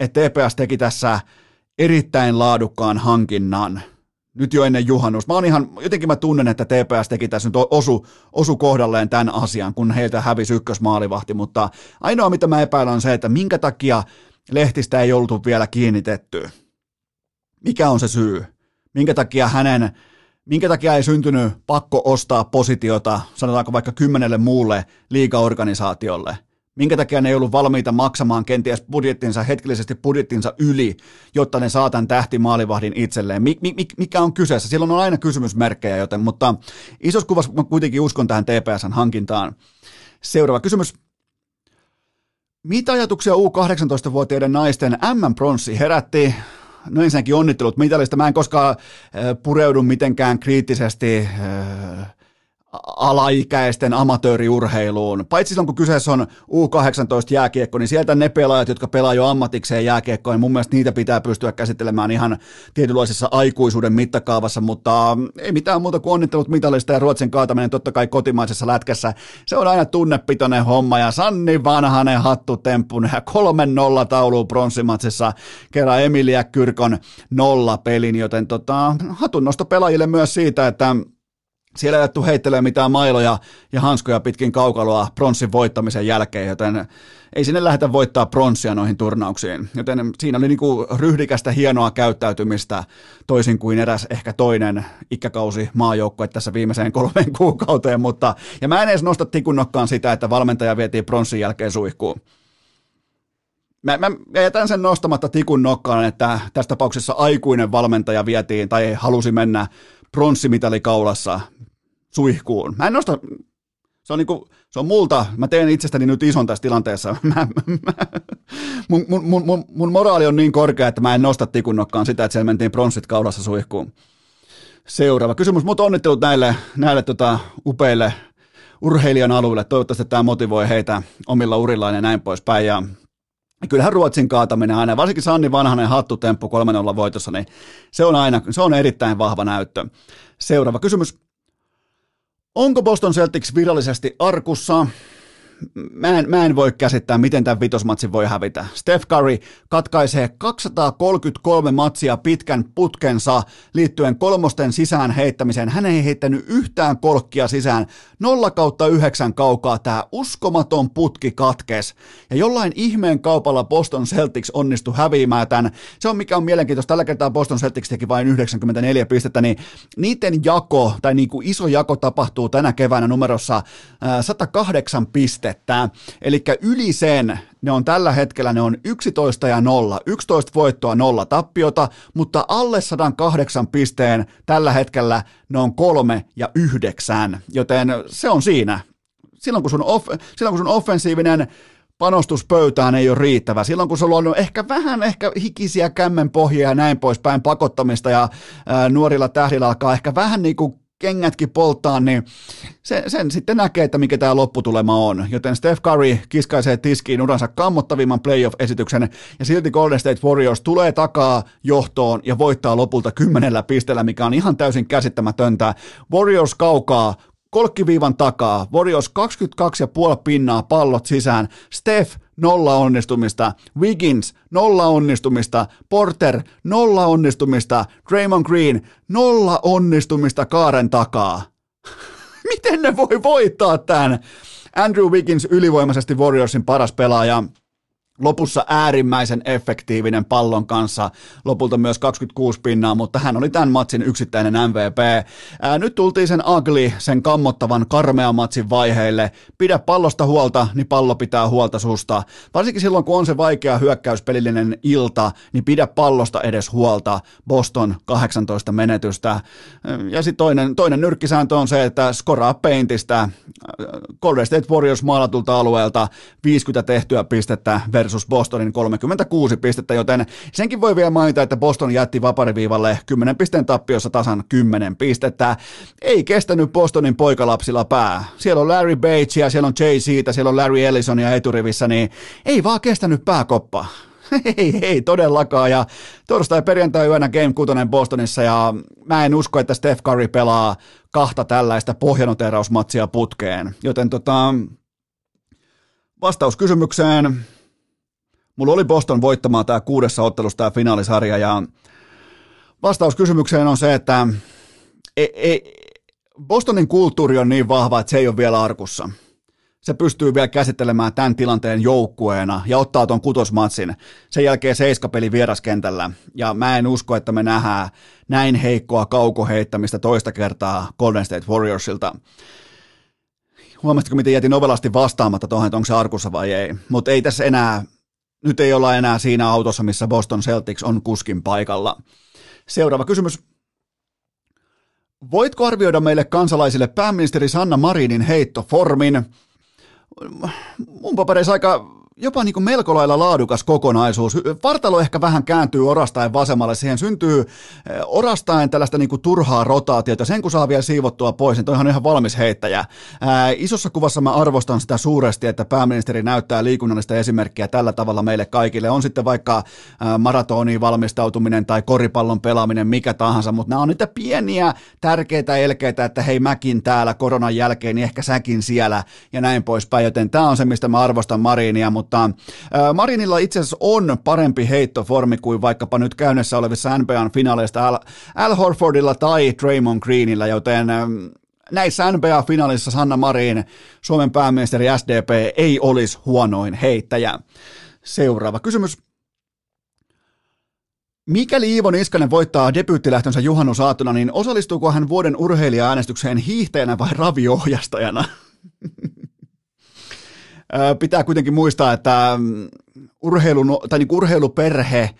että TPS teki tässä erittäin laadukkaan hankinnan nyt jo ennen juhannusta. Mä oon ihan, jotenkin mä tunnen, että TPS teki tässä nyt osu, osu kohdalleen tämän asian, kun heiltä hävisi ykkösmaalivahti, mutta ainoa mitä mä epäilen on se, että minkä takia lehtistä ei oltu vielä kiinnitetty. Mikä on se syy? Minkä takia hänen minkä takia ei syntynyt pakko ostaa positiota, sanotaanko vaikka kymmenelle muulle liigaorganisaatiolle? Minkä takia ne ei ollut valmiita maksamaan kenties budjettinsa, hetkellisesti budjettinsa yli, jotta ne saa tämän tähtimaalivahdin itselleen? Mik, mik, mikä on kyseessä? Silloin on aina kysymysmerkkejä, joten, mutta isossa kuvassa mä kuitenkin uskon tähän TPSn hankintaan. Seuraava kysymys. Mitä ajatuksia U18-vuotiaiden naisten M-pronssi herätti? no ensinnäkin onnittelut mitalista. Mä en koskaan pureudu mitenkään kriittisesti alaikäisten amatööriurheiluun. Paitsi silloin, kun kyseessä on U18-jääkiekko, niin sieltä ne pelaajat, jotka pelaa jo ammatikseen jääkiekkoa, niin mun mielestä niitä pitää pystyä käsittelemään ihan tietynlaisessa aikuisuuden mittakaavassa, mutta ei mitään muuta kuin onnittelut mitallista ja Ruotsin kaataminen totta kai kotimaisessa lätkässä. Se on aina tunnepitoinen homma ja Sanni Vanhanen hattutempun ja kolmen nolla taulu pronssimatsissa kerran Emilia Kyrkon nolla pelin, joten tota, hatunnosto pelaajille myös siitä, että siellä ei alettu heittelemään mitään mailoja ja hanskoja pitkin kaukaloa pronssin voittamisen jälkeen, joten ei sinne lähdetä voittaa pronssia noihin turnauksiin. Joten siinä oli niinku ryhdikästä hienoa käyttäytymistä toisin kuin eräs ehkä toinen ikäkausi maajoukkue tässä viimeiseen kolmeen kuukauteen, mutta ja mä en edes nosta tikunnokkaan sitä, että valmentaja vietiin pronssin jälkeen suihkuun. Mä, mä jätän sen nostamatta tikun nokkaan, että tässä tapauksessa aikuinen valmentaja vietiin tai halusi mennä pronssimitali kaulassa suihkuun. Mä en nosta, se on, niinku, se on multa, mä teen itsestäni nyt ison tässä tilanteessa. Mä, mä, mun, mun, mun, mun, moraali on niin korkea, että mä en nosta tikunnokkaan sitä, että siellä mentiin pronssit kaulassa suihkuun. Seuraava kysymys, mutta onnittelut näille, näille tota, upeille urheilijan alueille. Toivottavasti tämä motivoi heitä omilla urillaan ja näin poispäin. Ja kyllähän Ruotsin kaataminen aina, varsinkin Sanni Vanhanen hattutemppu 3-0 voitossa, niin se on aina, se on erittäin vahva näyttö. Seuraava kysymys. Onko Boston Celtics virallisesti arkussa? Mä en, mä en voi käsittää, miten tämän vitosmatsin voi hävitä. Steph Curry katkaisee 233 matsia pitkän putkensa liittyen kolmosten sisään heittämiseen. Hän ei heittänyt yhtään kolkkia sisään. 0 kautta 9 kaukaa tämä uskomaton putki katkes. Ja jollain ihmeen kaupalla Boston Celtics onnistui häviämään tämän. Se on mikä on mielenkiintoista. Tällä kertaa Boston Celtics teki vain 94 pistettä, niin niiden jako, tai niin kuin iso jako tapahtuu tänä keväänä numerossa 108 pistettä että Eli yli sen ne on tällä hetkellä, ne on 11 ja 0, 11 voittoa, 0 tappiota, mutta alle 108 pisteen tällä hetkellä ne on 3 ja 9, joten se on siinä. Silloin kun sun, off, silloin kun sun offensiivinen panostus pöytään ei ole riittävä. Silloin kun sulla on ehkä vähän ehkä hikisiä kämmenpohjia ja näin poispäin pakottamista ja ää, nuorilla tähdillä alkaa ehkä vähän niin kuin kengätkin polttaa, niin sen, sen sitten näkee, että mikä tämä lopputulema on. Joten Steph Curry kiskaisee tiskiin uransa kammottavimman playoff-esityksen, ja silti Golden State Warriors tulee takaa johtoon ja voittaa lopulta kymmenellä pisteellä, mikä on ihan täysin käsittämätöntä. Warriors kaukaa kolkkiviivan takaa, Warriors 22,5 pinnaa pallot sisään, Steph nolla onnistumista, Wiggins nolla onnistumista, Porter nolla onnistumista, Draymond Green nolla onnistumista kaaren takaa. Miten ne voi voittaa tämän? Andrew Wiggins ylivoimaisesti Warriorsin paras pelaaja, lopussa äärimmäisen efektiivinen pallon kanssa, lopulta myös 26 pinnaa, mutta hän oli tämän matsin yksittäinen MVP. Ää, nyt tultiin sen ugly, sen kammottavan karmea matsin vaiheille. Pidä pallosta huolta, niin pallo pitää huolta susta. Varsinkin silloin, kun on se vaikea hyökkäyspelillinen ilta, niin pidä pallosta edes huolta. Boston 18 menetystä. Ja sitten toinen, toinen nyrkkisääntö on se, että skoraa peintistä. Golden State Warriors maalatulta alueelta 50 tehtyä pistettä versus Bostonin 36 pistettä, joten senkin voi vielä mainita, että Boston jätti vapariviivalle 10 pisteen tappiossa tasan 10 pistettä. Ei kestänyt Bostonin poikalapsilla pää. Siellä on Larry ja siellä on Jay siitä, siellä on Larry Ellisonia eturivissä, niin ei vaan kestänyt pääkoppa. ei, ei todellakaan. Ja torstai perjantai yönä Game 6 Bostonissa ja mä en usko, että Steph Curry pelaa kahta tällaista pohjanoterausmatsia putkeen. Joten tota, vastaus kysymykseen. Mulla oli Boston voittamaan tämä kuudessa ottelussa tämä finaalisarja ja vastaus kysymykseen on se, että ei, ei, Bostonin kulttuuri on niin vahva, että se ei ole vielä arkussa se pystyy vielä käsittelemään tämän tilanteen joukkueena ja ottaa tuon kutosmatsin. Sen jälkeen seiskapeli vieraskentällä. Ja mä en usko, että me nähdään näin heikkoa kaukoheittämistä toista kertaa Golden State Warriorsilta. Huomasitko, miten jätin ovelasti vastaamatta tuohon, että onko se arkussa vai ei. Mutta ei tässä enää, nyt ei olla enää siinä autossa, missä Boston Celtics on kuskin paikalla. Seuraava kysymys. Voitko arvioida meille kansalaisille pääministeri Sanna Marinin heittoformin? mun papereissa aika jopa niin kuin melko lailla laadukas kokonaisuus. Vartalo ehkä vähän kääntyy orastaen vasemmalle, siihen syntyy eh, orastaen tällaista niin kuin turhaa rotaatiota. Sen kun saa vielä siivottua pois, niin toihan on ihan valmis heittäjä. Ää, isossa kuvassa mä arvostan sitä suuresti, että pääministeri näyttää liikunnallista esimerkkiä tällä tavalla meille kaikille. On sitten vaikka maratoniin valmistautuminen tai koripallon pelaaminen, mikä tahansa, mutta nämä on niitä pieniä, tärkeitä elkeitä, että hei mäkin täällä koronan jälkeen, niin ehkä säkin siellä ja näin poispäin. Joten tämä on se, mistä mä arvostan Marinia, mutta mutta Marinilla itse asiassa on parempi heittoformi kuin vaikkapa nyt käynnissä olevissa NBAn finaaleista Al, Al Horfordilla tai Draymond Greenillä, joten näissä NBA-finaalissa Sanna Marin, Suomen pääministeri SDP, ei olisi huonoin heittäjä. Seuraava kysymys. Mikäli Iivo Niskanen voittaa debyyttilähtönsä juhannusaattona, niin osallistuuko hän vuoden urheilija-äänestykseen hiihtäjänä vai raviohjastajana? pitää kuitenkin muistaa, että mm, urheilu, tai niin urheiluperhe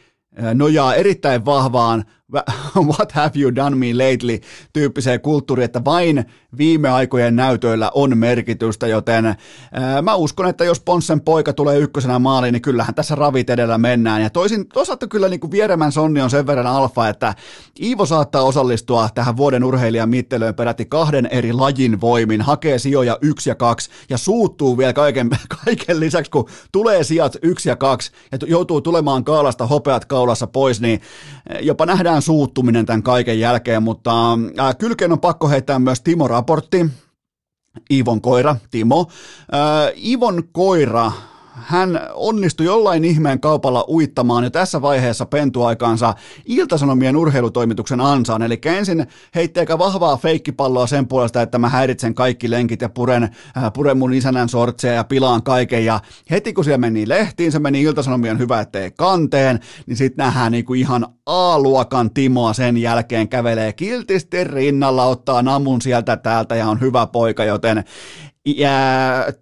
nojaa erittäin vahvaan what have you done me lately tyyppiseen kulttuuriin, että vain viime aikojen näytöillä on merkitystä, joten ää, mä uskon, että jos Ponssen poika tulee ykkösenä maaliin, niin kyllähän tässä ravit edellä mennään. Ja toisin, toisaalta kyllä niin kuin Vieremän Sonni on sen verran alfa, että Iivo saattaa osallistua tähän vuoden urheilijan mittelöön peräti kahden eri lajin voimin, hakee sijoja yksi ja kaksi ja suuttuu vielä kaiken, kaiken lisäksi, kun tulee sijat yksi ja kaksi ja joutuu tulemaan kaalasta hopeat kaulassa pois, niin jopa nähdään suuttuminen tämän kaiken jälkeen, mutta äh, kylkeen on pakko heittää myös Timo Raportti, Ivon koira, Timo. Äh, Ivon koira hän onnistui jollain ihmeen kaupalla uittamaan jo tässä vaiheessa pentuaikaansa Iltasanomien urheilutoimituksen ansaan. Eli ensin heitti aika vahvaa feikkipalloa sen puolesta, että mä häiritsen kaikki lenkit ja puren, äh, puren mun isänän sortseja ja pilaan kaiken. Ja heti kun siellä meni lehtiin, se meni Iltasanomien hyvä ettei kanteen, niin sitten nähdään niinku ihan A-luokan Timoa sen jälkeen kävelee kiltisti rinnalla, ottaa namun sieltä täältä ja on hyvä poika, joten ja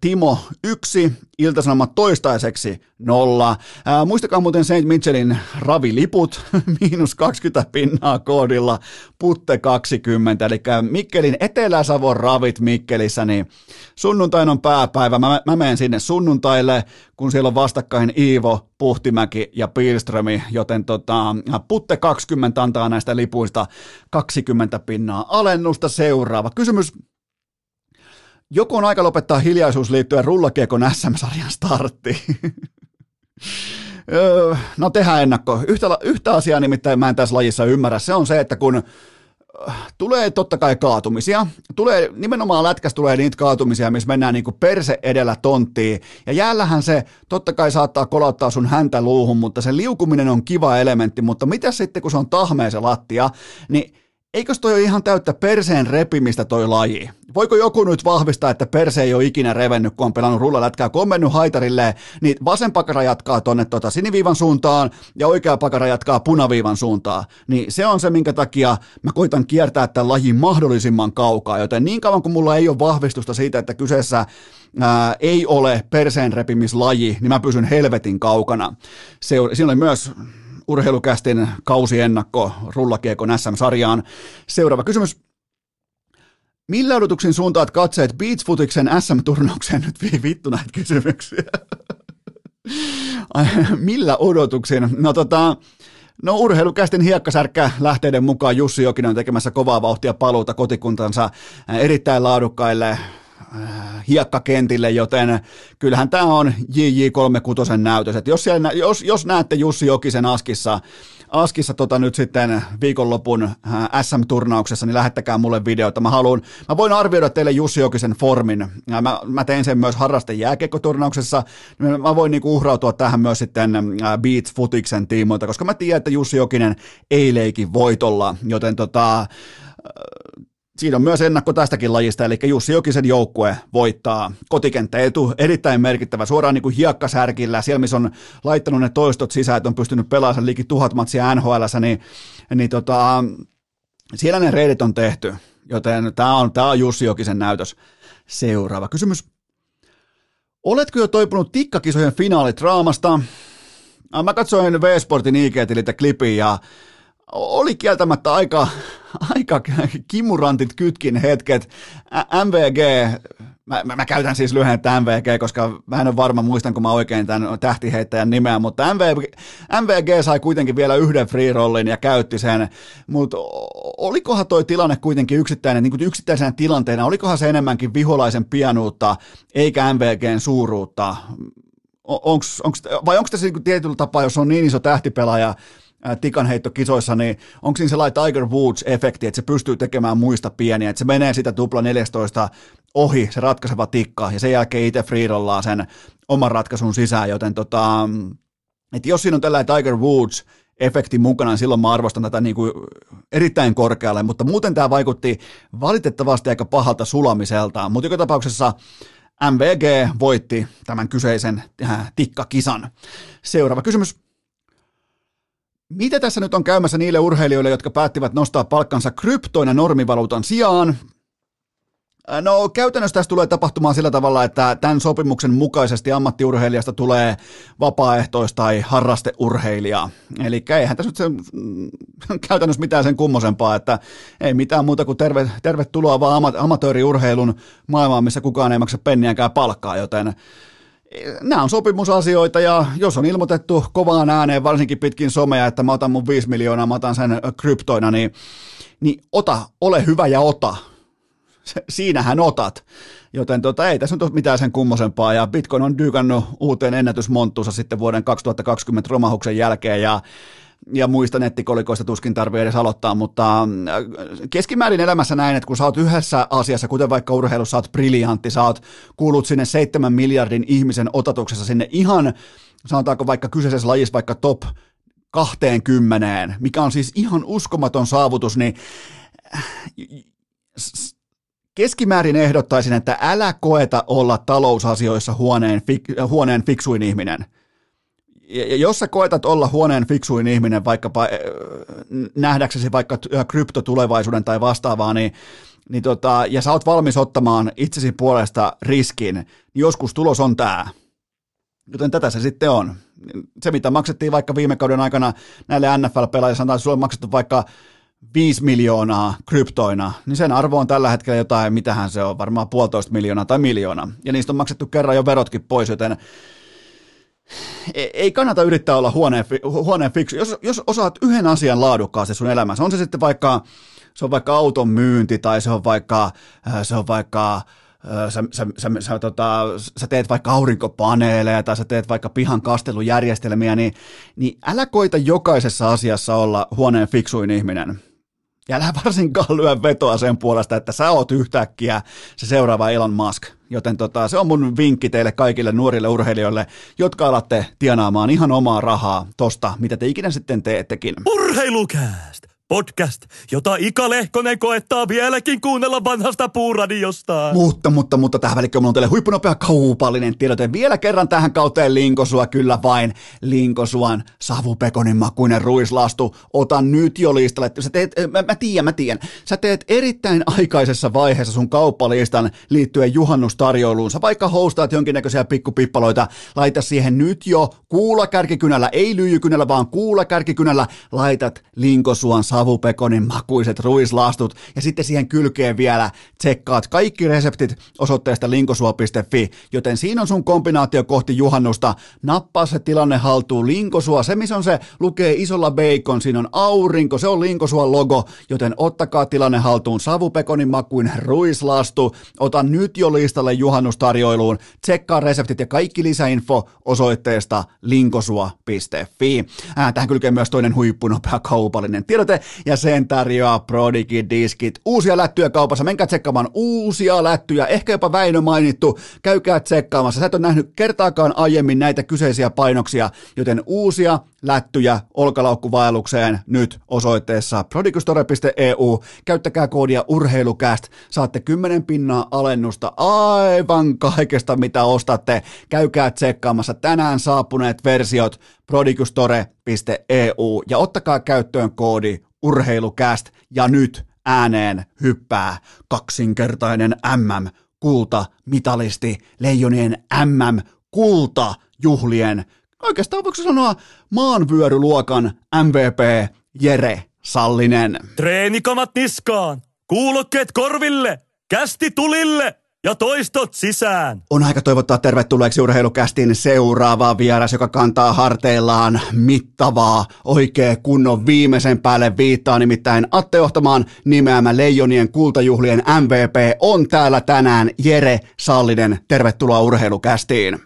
Timo yksi, Iltasanomat toistaiseksi nolla. Ää, muistakaa muuten St. Mitchellin raviliput, miinus 20 pinnaa koodilla, putte 20, eli Mikkelin Etelä-Savon ravit Mikkelissä, niin sunnuntain on pääpäivä. Mä, mä menen sinne sunnuntaille, kun siellä on vastakkain Iivo, Puhtimäki ja Pilströmi, joten tota, putte 20 antaa näistä lipuista 20 pinnaa alennusta. Seuraava kysymys Joko on aika lopettaa hiljaisuus liittyen rullakiekon SM-sarjan starttiin? no tehdään ennakko. Yhtä, yhtä asiaa nimittäin mä en tässä lajissa ymmärrä. Se on se, että kun äh, tulee totta kai kaatumisia. Tulee, nimenomaan lätkästä tulee niitä kaatumisia, missä mennään niin perse edellä tonttiin. Ja jäällähän se totta kai saattaa kolauttaa sun häntä luuhun, mutta se liukuminen on kiva elementti. Mutta mitä sitten, kun se on tahmea se lattia, niin eikös toi ole ihan täyttä perseen repimistä toi laji? Voiko joku nyt vahvistaa, että perse ei ole ikinä revennyt, kun on pelannut rullalätkää, kun on mennyt haitarille, niin vasen pakara jatkaa tonne tota siniviivan suuntaan ja oikea pakara jatkaa punaviivan suuntaan. Niin se on se, minkä takia mä koitan kiertää tämän lajin mahdollisimman kaukaa, joten niin kauan kuin mulla ei ole vahvistusta siitä, että kyseessä ää, ei ole perseen repimislaji, niin mä pysyn helvetin kaukana. Se, siinä oli myös urheilukästin kausiennakko rullakiekon SM-sarjaan. Seuraava kysymys. Millä odotuksin suuntaat katseet Beachfootiksen SM-turnaukseen? Nyt vittu näitä kysymyksiä. Millä odotuksin? No tota, No urheilukästin hiekkasärkkä lähteiden mukaan Jussi Jokinen on tekemässä kovaa vauhtia paluuta kotikuntansa erittäin laadukkaille hiekkakentille, joten kyllähän tämä on JJ36 näytös. Et jos, siellä, jos, jos näette Jussi Jokisen askissa Askissa tota nyt sitten viikonlopun äh, SM-turnauksessa, niin lähettäkää mulle videota. Mä haluan, mä voin arvioida teille Jussi Jokisen formin. Mä, mä tein sen myös harrasten jääkiekkoturnauksessa. Mä voin niinku uhrautua tähän myös sitten äh, Beats Futiksen tiimoilta, koska mä tiedän, että Jussi Jokinen ei leiki voitolla, joten tota, Siinä on myös ennakko tästäkin lajista, eli Jussi Jokisen joukkue voittaa kotikenttäetu, erittäin merkittävä, suoraan niin kuin hiekkasärkillä, siellä missä on laittanut ne toistot sisään, että on pystynyt pelaamaan liikin tuhat matsia nhl niin, niin tota, siellä ne reidit on tehty, joten tämä on, tämä on Jussi Jokisen näytös. Seuraava kysymys. Oletko jo toipunut tikkakisojen finaalitraamasta? Mä katsoin V-Sportin IG-tililtä klipin ja oli kieltämättä aika, aika kimurantit kytkin hetket. MVG, mä, mä, mä käytän siis lyhennettä MVG, koska mä en ole varma, muistanko mä oikein tämän tähtiheittäjän nimeä, mutta MVG, MVG sai kuitenkin vielä yhden free rollin ja käytti sen, mutta olikohan toi tilanne kuitenkin yksittäinen, niin kuin yksittäisenä tilanteena, olikohan se enemmänkin viholaisen pianuutta eikä MVGn suuruutta? Onks, onks, vai onko tässä niin tietyllä tapaa, jos on niin iso tähtipelaaja, tikanheittokisoissa, niin onko siinä sellainen Tiger Woods-efekti, että se pystyy tekemään muista pieniä, että se menee sitä tupla 14 ohi, se ratkaiseva tikka, ja sen jälkeen itse freerollaan sen oman ratkaisun sisään, joten tota, että jos siinä on tällainen Tiger Woods, efekti mukana, niin silloin mä arvostan tätä niin kuin erittäin korkealle, mutta muuten tämä vaikutti valitettavasti aika pahalta sulamiseltaan, mutta joka tapauksessa MVG voitti tämän kyseisen äh, tikkakisan. Seuraava kysymys. Mitä tässä nyt on käymässä niille urheilijoille, jotka päättivät nostaa palkkansa kryptoina normivaluutan sijaan? Äh, no käytännössä tässä tulee tapahtumaan sillä tavalla, että tämän sopimuksen mukaisesti ammattiurheilijasta tulee vapaaehtois- tai harrasteurheilija. Eli eihän tässä nyt se, mm, käytännössä mitään sen kummosempaa, että ei mitään muuta kuin terve, tervetuloa vaan amatööriurheilun maailmaan, missä kukaan ei maksa penniäkään palkkaa, joten nämä on sopimusasioita ja jos on ilmoitettu kovaan ääneen, varsinkin pitkin somea, että mä otan mun 5 miljoonaa, mä otan sen kryptoina, niin, niin ota, ole hyvä ja ota. Siinähän otat. Joten tota, ei tässä nyt ole mitään sen kummosempaa ja Bitcoin on dykannut uuteen ennätysmonttuunsa sitten vuoden 2020 romahuksen jälkeen ja ja muista nettikolikoista tuskin tarvii edes aloittaa, mutta äh, keskimäärin elämässä näin, että kun sä oot yhdessä asiassa, kuten vaikka urheilussa, sä oot briljantti, sä oot kuulut sinne seitsemän miljardin ihmisen otatuksessa sinne ihan, sanotaanko vaikka kyseisessä lajissa vaikka top 20, mikä on siis ihan uskomaton saavutus, niin äh, keskimäärin ehdottaisin, että älä koeta olla talousasioissa huoneen, huoneen fiksuin ihminen – ja jos sä koetat olla huoneen fiksuin ihminen, vaikkapa äh, nähdäksesi vaikka kryptotulevaisuuden tai vastaavaa, niin, niin tota, ja sä oot valmis ottamaan itsesi puolesta riskin, niin joskus tulos on tämä. Joten tätä se sitten on. Se, mitä maksettiin vaikka viime kauden aikana näille NFL-pelaajille, sanotaan, että sulle on maksettu vaikka 5 miljoonaa kryptoina, niin sen arvo on tällä hetkellä jotain, mitähän se on, varmaan puolitoista miljoonaa tai miljoona. Ja niistä on maksettu kerran jo verotkin pois, joten ei kannata yrittää olla huoneen, huoneen fiksu. Jos, jos osaat yhden asian laadukkaasti sun elämässä, on se sitten vaikka, se on vaikka auton myynti tai se on vaikka, äh, se on vaikka äh, Sä, sä, sä, sä, tota, sä teet vaikka aurinkopaneeleja tai sä teet vaikka pihan kastelujärjestelmiä, niin, niin älä koita jokaisessa asiassa olla huoneen fiksuin ihminen. Ja älä varsinkaan lyö vetoa sen puolesta, että sä oot yhtäkkiä se seuraava Elon Musk. Joten tota, se on mun vinkki teille kaikille nuorille urheilijoille, jotka alatte tienaamaan ihan omaa rahaa tosta, mitä te ikinä sitten teettekin. Urheilukääst! Podcast, jota Ika Lehkonen koettaa vieläkin kuunnella vanhasta puuradiosta. Mutta, mutta, mutta tähän välikköön on teille huippunopea kaupallinen tiedote. Vielä kerran tähän kauteen Linkosua, kyllä vain Linkosuan savupekonin makuinen ruislastu. Ota nyt jo listalle. Sä teet, mä, mä tiedän, mä tiedän. Sä teet erittäin aikaisessa vaiheessa sun kauppalistan liittyen juhannustarjouluun. Sä vaikka hostaat jonkinnäköisiä pikkupippaloita. Laita siihen nyt jo kuulakärkikynällä, ei lyijykynällä, vaan kuulakärkikynällä. Laitat Linkosuan savupekonin savupekonin makuiset ruislastut ja sitten siihen kylkeen vielä tsekkaat kaikki reseptit osoitteesta linkosua.fi, joten siinä on sun kombinaatio kohti juhannusta. Nappaa se tilanne haltuun linkosua, se missä on se lukee isolla bacon, siinä on aurinko, se on linkosuon logo, joten ottakaa tilanne haltuun. Savupekonin makuin ruislastu, ota nyt jo listalle juhannustarjoiluun, tsekkaa reseptit ja kaikki lisäinfo osoitteesta linkosua.fi. Äh, tähän kylkee myös toinen huippunopea kaupallinen. Tiedote ja sen tarjoaa Prodigy Diskit. Uusia lättyjä kaupassa, menkää tsekkaamaan uusia lättyjä, ehkä jopa Väinö mainittu, käykää tsekkaamassa. Sä et ole nähnyt kertaakaan aiemmin näitä kyseisiä painoksia, joten uusia lättyjä olkalaukkuvaellukseen nyt osoitteessa prodigustore.eu. Käyttäkää koodia urheilukäst, saatte 10 pinnaa alennusta aivan kaikesta mitä ostatte. Käykää tsekkaamassa tänään saapuneet versiot prodigustore.eu ja ottakaa käyttöön koodi urheilukäst ja nyt ääneen hyppää kaksinkertainen MM kulta mitalisti leijonien MM kulta juhlien oikeastaan voiko sanoa maanvyöryluokan MVP Jere Sallinen. Treenikamat niskaan, kuulokkeet korville, kästi tulille ja toistot sisään. On aika toivottaa tervetulleeksi urheilukästin seuraava vieras, joka kantaa harteillaan mittavaa, oikea kunnon viimeisen päälle viittaa, nimittäin Atte Ohtamaan nimeämä Leijonien kultajuhlien MVP on täällä tänään Jere Sallinen. Tervetuloa urheilukästiin.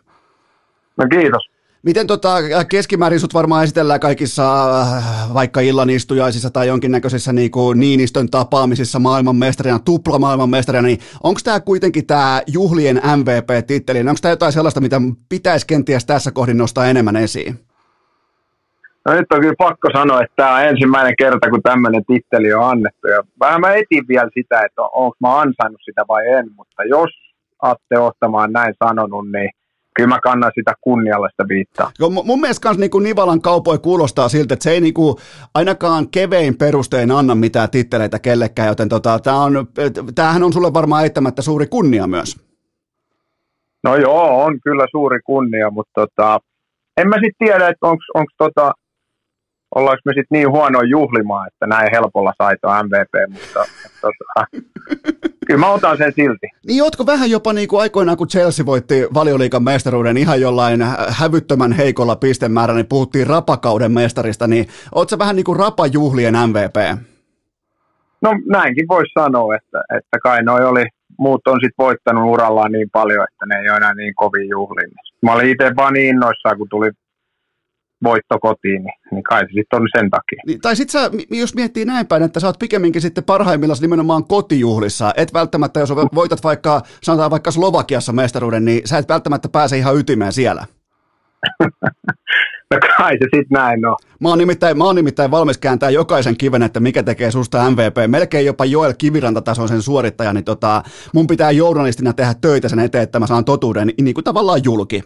No kiitos. Miten tota, keskimäärin sut varmaan esitellään kaikissa äh, vaikka illanistujaisissa tai jonkinnäköisissä niin kuin Niinistön tapaamisissa maailmanmestarina, tupla maailmanmestarina, niin onko tämä kuitenkin tämä juhlien MVP-titteli, onko tämä jotain sellaista, mitä pitäisi kenties tässä kohdin nostaa enemmän esiin? No nyt on kyllä pakko sanoa, että tämä on ensimmäinen kerta, kun tämmöinen titteli on annettu. Ja vähän mä etin vielä sitä, että onko mä ansainnut sitä vai en, mutta jos Atte Ohtamaan näin sanonut, niin – kyllä mä kannan sitä kunnialla sitä viittaa. Joo, mun mielestä kans niinku Nivalan kaupoi kuulostaa siltä, että se ei niinku ainakaan kevein perustein anna mitään titteleitä kellekään, joten tota, tää on, tämähän on sulle varmaan eittämättä suuri kunnia myös. No joo, on kyllä suuri kunnia, mutta tota, en mä sitten tiedä, että onko tota, ollaanko me sitten niin huono juhlimaan, että näin helpolla saito MVP, mutta tota, kyllä mä otan sen silti. Niin ootko vähän jopa niin kuin aikoinaan, kun Chelsea voitti valioliikan mestaruuden ihan jollain hävyttömän heikolla pistemäärällä, niin puhuttiin rapakauden mestarista, niin oot sä vähän niin kuin rapajuhlien MVP? No näinkin voisi sanoa, että, että kai noi oli, muut on sitten voittanut urallaan niin paljon, että ne ei ole enää niin kovin juhliin. Mä olin itse vaan niin innoissaan, kun tuli voitto kotiin, niin, niin kai se sitten on sen takia. Niin, tai sitten jos miettii näin päin, että sä oot pikemminkin sitten parhaimmillaan nimenomaan kotijuhlissa, et välttämättä, jos voitat vaikka, sanotaan vaikka Slovakiassa mestaruuden, niin sä et välttämättä pääse ihan ytimeen siellä. no kai se sitten näin on. Mä oon, nimittäin, mä oon nimittäin valmis kääntää jokaisen kiven, että mikä tekee susta MVP. Melkein jopa Joel Kiviranta-tasoisen suorittaja, niin tota, mun pitää journalistina tehdä töitä sen eteen, että mä saan totuuden niin kuin tavallaan julki.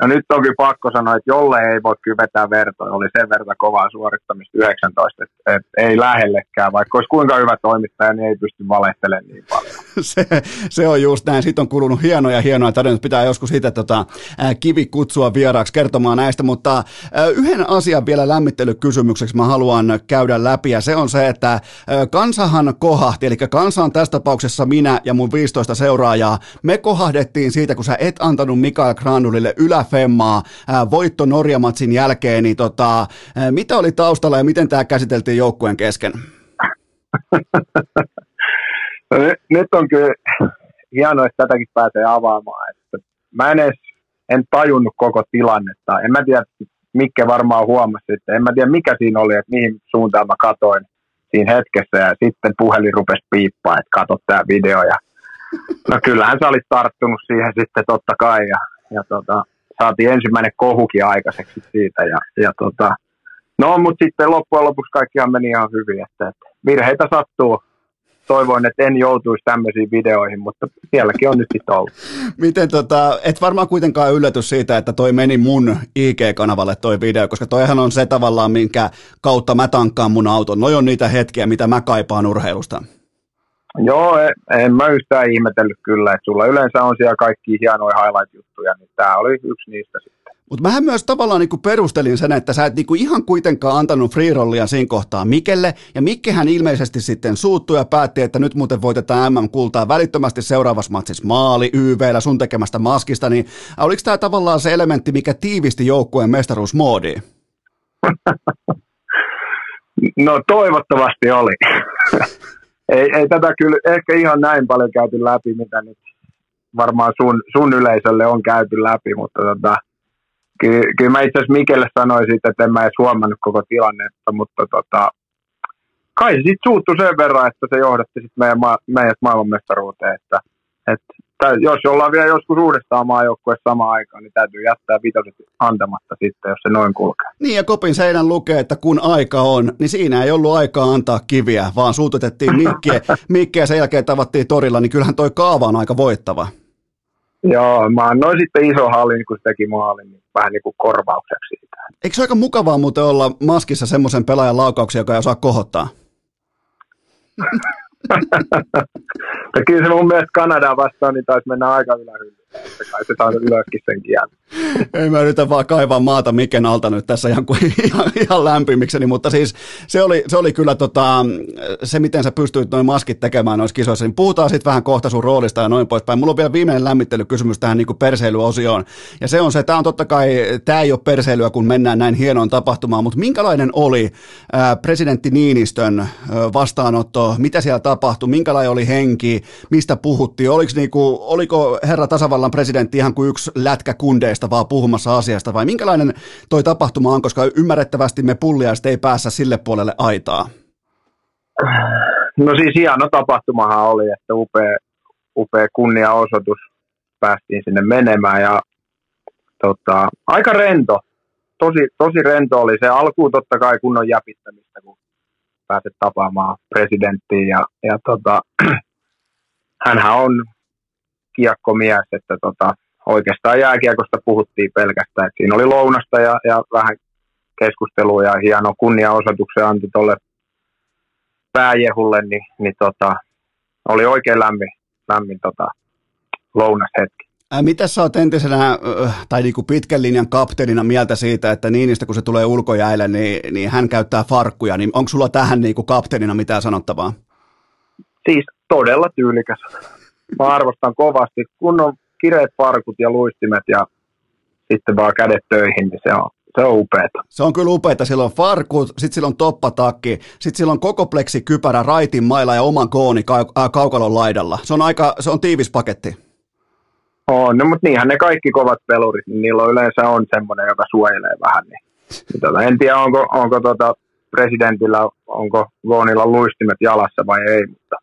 No nyt onkin pakko sanoa, että jolle ei voi kyllä vetää vertoja, oli sen verran kovaa suorittamista 19, että, että ei lähellekään, vaikka olisi kuinka hyvä toimittaja, niin ei pysty valehtelemaan niin paljon. se, se on just näin, siitä on kulunut hienoja hienoja tarinoita, pitää joskus siitä tota, kivi kutsua vieraaksi kertomaan näistä, mutta yhden asian vielä lämmittelykysymykseksi mä haluan käydä läpi, ja se on se, että kansahan kohahti, eli kansa on tässä tapauksessa minä ja mun 15 seuraajaa, me kohahdettiin siitä, kun sä et antanut Mikael Granulille ylä femmaa voitto Norjamatsin jälkeen, niin tota, mitä oli taustalla ja miten tämä käsiteltiin joukkueen kesken? no, nyt on kyllä hienoa, että tätäkin pääsee avaamaan. Että mä en edes en tajunnut koko tilannetta. En mä tiedä, mikä varmaan huomasi, että en mä tiedä mikä siinä oli, että mihin suuntaan mä katoin siinä hetkessä ja sitten puhelin rupesi piippaa, että katso tämä video ja no kyllähän sä olit tarttunut siihen sitten totta kai ja, ja tota, saatiin ensimmäinen kohukin aikaiseksi siitä. Ja, ja tota, no, mutta sitten loppujen lopuksi kaikkihan meni ihan hyvin, että, että virheitä sattuu. Toivoin, että en joutuisi tämmöisiin videoihin, mutta sielläkin on nyt sitten ollut. Miten tota, et varmaan kuitenkaan yllätys siitä, että toi meni mun IG-kanavalle toi video, koska toihan on se tavallaan, minkä kautta mä tankkaan mun auton. Noi on niitä hetkiä, mitä mä kaipaan urheilusta. Joo, en, en mä yhtään ihmetellyt kyllä, että sulla yleensä on siellä kaikki hienoja highlight-juttuja, niin tämä oli yksi niistä sitten. Mutta mähän myös tavallaan niinku perustelin sen, että sä et niinku ihan kuitenkaan antanut free siinä kohtaa Mikelle, ja Mikkehän ilmeisesti sitten suuttui ja päätti, että nyt muuten voitetaan MM-kultaa välittömästi seuraavassa matsissa maali YVllä sun tekemästä maskista, niin oliko tämä tavallaan se elementti, mikä tiivisti joukkueen mestaruusmoodiin? no toivottavasti oli. Ei, ei tätä kyllä ehkä ihan näin paljon käyty läpi, mitä nyt varmaan sun, sun yleisölle on käyty läpi, mutta tota, kyllä, kyllä mä itse asiassa Mikelle sanoisin, että en mä edes huomannut koko tilannetta, mutta tota, kai se sitten suuttui sen verran, että se johdatti sit meidän, ma- meidät maailmanmestaruuteen, että, että jos ollaan vielä joskus uudestaan maajoukkueessa samaan aikaan, niin täytyy jättää vitoset antamatta sitten, jos se noin kulkee. Niin ja kopin seinän lukee, että kun aika on, niin siinä ei ollut aikaa antaa kiviä, vaan suututettiin mikkiä, mikkiä sen jälkeen tavattiin torilla, niin kyllähän toi kaava on aika voittava. Joo, mä annoin sitten iso hallin, kun se teki maalin, niin vähän niin kuin korvaukseksi siitä. Eikö se aika mukavaa muuten olla maskissa semmoisen pelaajan laukauksia, joka ei osaa kohottaa? ja kyllä se mun mielestä Kanadaa vastaan niin taisi mennä aika ylähyllyyn. Saa ylöskin sen kieltä. Ei mä yritä vaan kaivaa maata Miken alta nyt tässä ihan, kuin, ihan, ihan lämpimikseni, mutta siis se oli, se oli kyllä tota, se, miten sä pystyit noin maskit tekemään noissa kisoissa, niin puhutaan sitten vähän kohta sun roolista ja noin poispäin. Mulla on vielä viimeinen lämmittelykysymys tähän niin kuin perseilyosioon, ja se on se, tämä on totta kai, tämä ei ole perseilyä, kun mennään näin hienoon tapahtumaan, mutta minkälainen oli presidentti Niinistön vastaanotto, mitä siellä tapahtui, minkälainen oli henki, mistä puhuttiin, oliko, niinku, oliko herra tasavallan presidentti ihan kuin yksi lätkä kundeista vaan puhumassa asiasta, vai minkälainen toi tapahtuma on, koska ymmärrettävästi me pulliaiset ei päässä sille puolelle aitaa? No siis hieno tapahtumahan oli, että upea, upea kunniaosoitus päästiin sinne menemään ja tota, aika rento, tosi, tosi rento oli se alkuun totta kai kunnon jäpittämistä, kun pääset tapaamaan presidenttiin ja, ja tota, hänhän on kiekkomies, että tota, oikeastaan jääkiekosta puhuttiin pelkästään. Et siinä oli lounasta ja, ja vähän keskustelua ja hieno kunniaosoituksen anti tuolle pääjehulle, niin, niin tota, oli oikein lämmin, lämmin tota, lounashetki. Mitä sä oot entisenä tai niinku pitkän linjan kapteenina mieltä siitä, että Niinistä kun se tulee ulkojäille, niin, niin hän käyttää farkkuja, niin onko sulla tähän niinku kapteenina mitään sanottavaa? Siis todella tyylikäs. Mä arvostan kovasti. Kun on kireet farkut ja luistimet ja sitten vaan kädet töihin, niin se on, se on upeeta. Se on kyllä upeeta. Sillä on farkut, sitten sillä on toppatakki, sitten sillä on koko pleksi kypärä, raitin mailla ja oman kooni kau- äh, kaukalon laidalla. Se on aika, se on tiivis paketti. On, no, mutta niinhän ne kaikki kovat pelurit, niin niillä on yleensä on semmoinen, joka suojelee vähän. Niin, niin tota, en tiedä, onko, onko tota presidentillä, onko Goonilla luistimet jalassa vai ei, mutta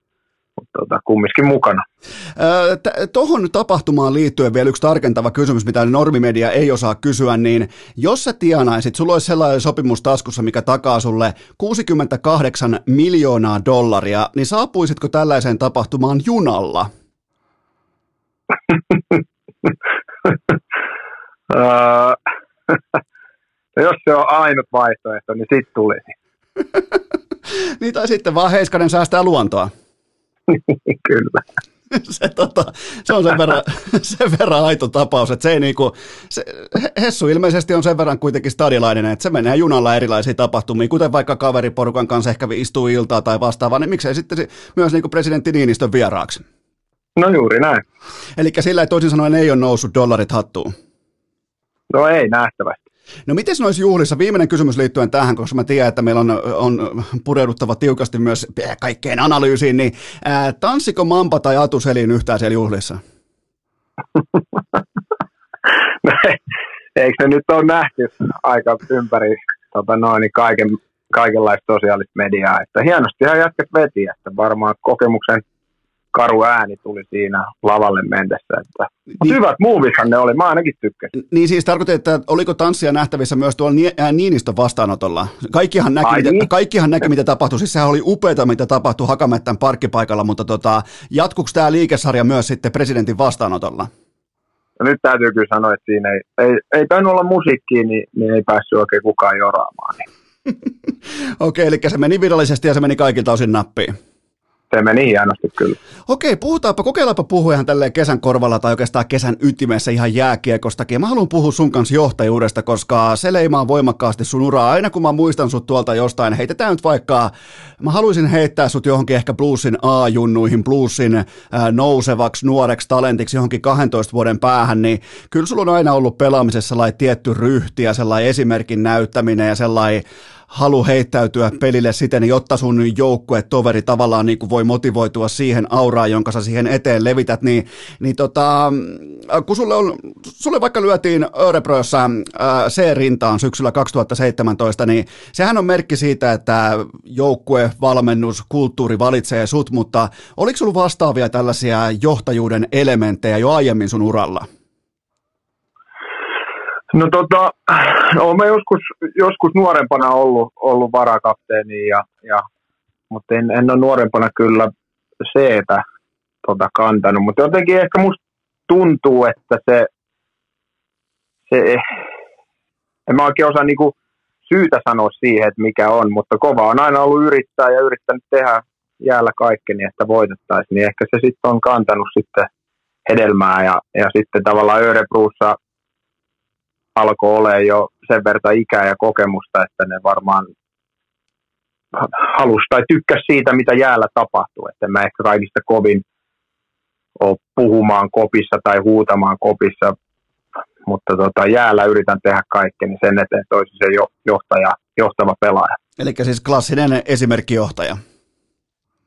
tota, kumminkin mukana. Tuohon tapahtumaan liittyen vielä yksi tarkentava kysymys, mitä normimedia ei osaa kysyä, niin jos sä tienaisit, sulla olisi sellainen sopimus taskussa, mikä takaa sulle 68 miljoonaa dollaria, niin saapuisitko tällaiseen tapahtumaan junalla? jos se on ainut vaihtoehto, niin sitten tulisi. niin tai sitten vaan Heiskanen säästää luontoa. Kyllä. se, tota, se on sen verran, sen verran aito tapaus, että se ei niinku, se, Hessu ilmeisesti on sen verran kuitenkin stadilainen, että se menee junalla erilaisiin tapahtumiin, kuten vaikka kaveriporukan kanssa ehkä istuu iltaa tai vastaavaa, niin miksei sitten myös niinku presidentti Niinistön vieraaksi? No juuri näin. Eli sillä ei toisin sanoen ei ole noussut dollarit hattuun? No ei nähtävästi. No miten noissa juhlissa, viimeinen kysymys liittyen tähän, koska mä tiedän, että meillä on, on pureuduttava tiukasti myös kaikkeen analyysiin, niin ää, tanssiko Mampa tai Atu Selin yhtään siellä juhlissa? no, eikö se nyt ole nähty aika ympäri tota noin, niin kaiken, kaikenlaista sosiaalista mediaa, että hienosti ihan jätkät veti, että varmaan kokemuksen – karu ääni tuli siinä lavalle mennessä. Että, niin, hyvät muuvithan ne oli, mä ainakin tykkäsin. Niin siis tarkoitin, että oliko tanssia nähtävissä myös tuolla Niinistön vastaanotolla? Kaikkihan näki, Ai, mitä, niin? kaikkihan näki mitä tapahtui, siis sehän oli upeata, mitä tapahtui Hakamettän parkkipaikalla, mutta tota, jatkuuko tämä liikesarja myös sitten presidentin vastaanotolla? No nyt täytyy kyllä sanoa, että siinä ei, ei, ei tainnut olla musiikkia, niin, niin ei päässyt oikein kukaan joraamaan. Niin. Okei, eli se meni virallisesti ja se meni kaikilta osin nappiin se meni hienosti kyllä. Okei, puhutaanpa, kokeillaanpa puhua ihan tälleen kesän korvalla tai oikeastaan kesän ytimessä ihan jääkiekostakin. Mä haluan puhua sun kanssa johtajuudesta, koska se leimaa voimakkaasti sun uraa. Aina kun mä muistan sut tuolta jostain, heitetään nyt vaikka, mä haluaisin heittää sut johonkin ehkä bluesin A-junnuihin, bluesin äh, nousevaksi nuoreksi talentiksi johonkin 12 vuoden päähän, niin kyllä sulla on aina ollut pelaamisessa sellainen tietty ryhti ja sellainen esimerkin näyttäminen ja sellainen halu heittäytyä pelille siten, jotta sun joukkue, toveri tavallaan niin kuin voi motivoitua siihen auraan, jonka sä siihen eteen levität, niin, niin tota, kun sulle, on, sulle vaikka lyötiin Örebroissa C-rintaan syksyllä 2017, niin sehän on merkki siitä, että joukkue, valmennus, kulttuuri valitsee sut, mutta oliko sulla vastaavia tällaisia johtajuuden elementtejä jo aiemmin sun uralla? No tota, no, mä joskus, joskus nuorempana ollut, ollut varakapteeni, ja, ja, mutta en, en ole nuorempana kyllä seetä tota, kantanut. Mutta jotenkin ehkä musta tuntuu, että se, se en mä oikein osaa niinku syytä sanoa siihen, että mikä on, mutta kova on aina ollut yrittää ja yrittänyt tehdä jäällä kaikkeni, että voitettaisiin, niin ehkä se sitten on kantanut sitten hedelmää ja, ja sitten tavallaan Örebruussa alkoi olla jo sen verran ikää ja kokemusta, että ne varmaan halusi tai tykkäsi siitä, mitä jäällä tapahtuu. Että mä ehkä kaikista kovin ole puhumaan kopissa tai huutamaan kopissa, mutta tota, jäällä yritän tehdä kaikkeni sen eteen, että se johtaja, johtava pelaaja. Eli siis klassinen esimerkkijohtaja.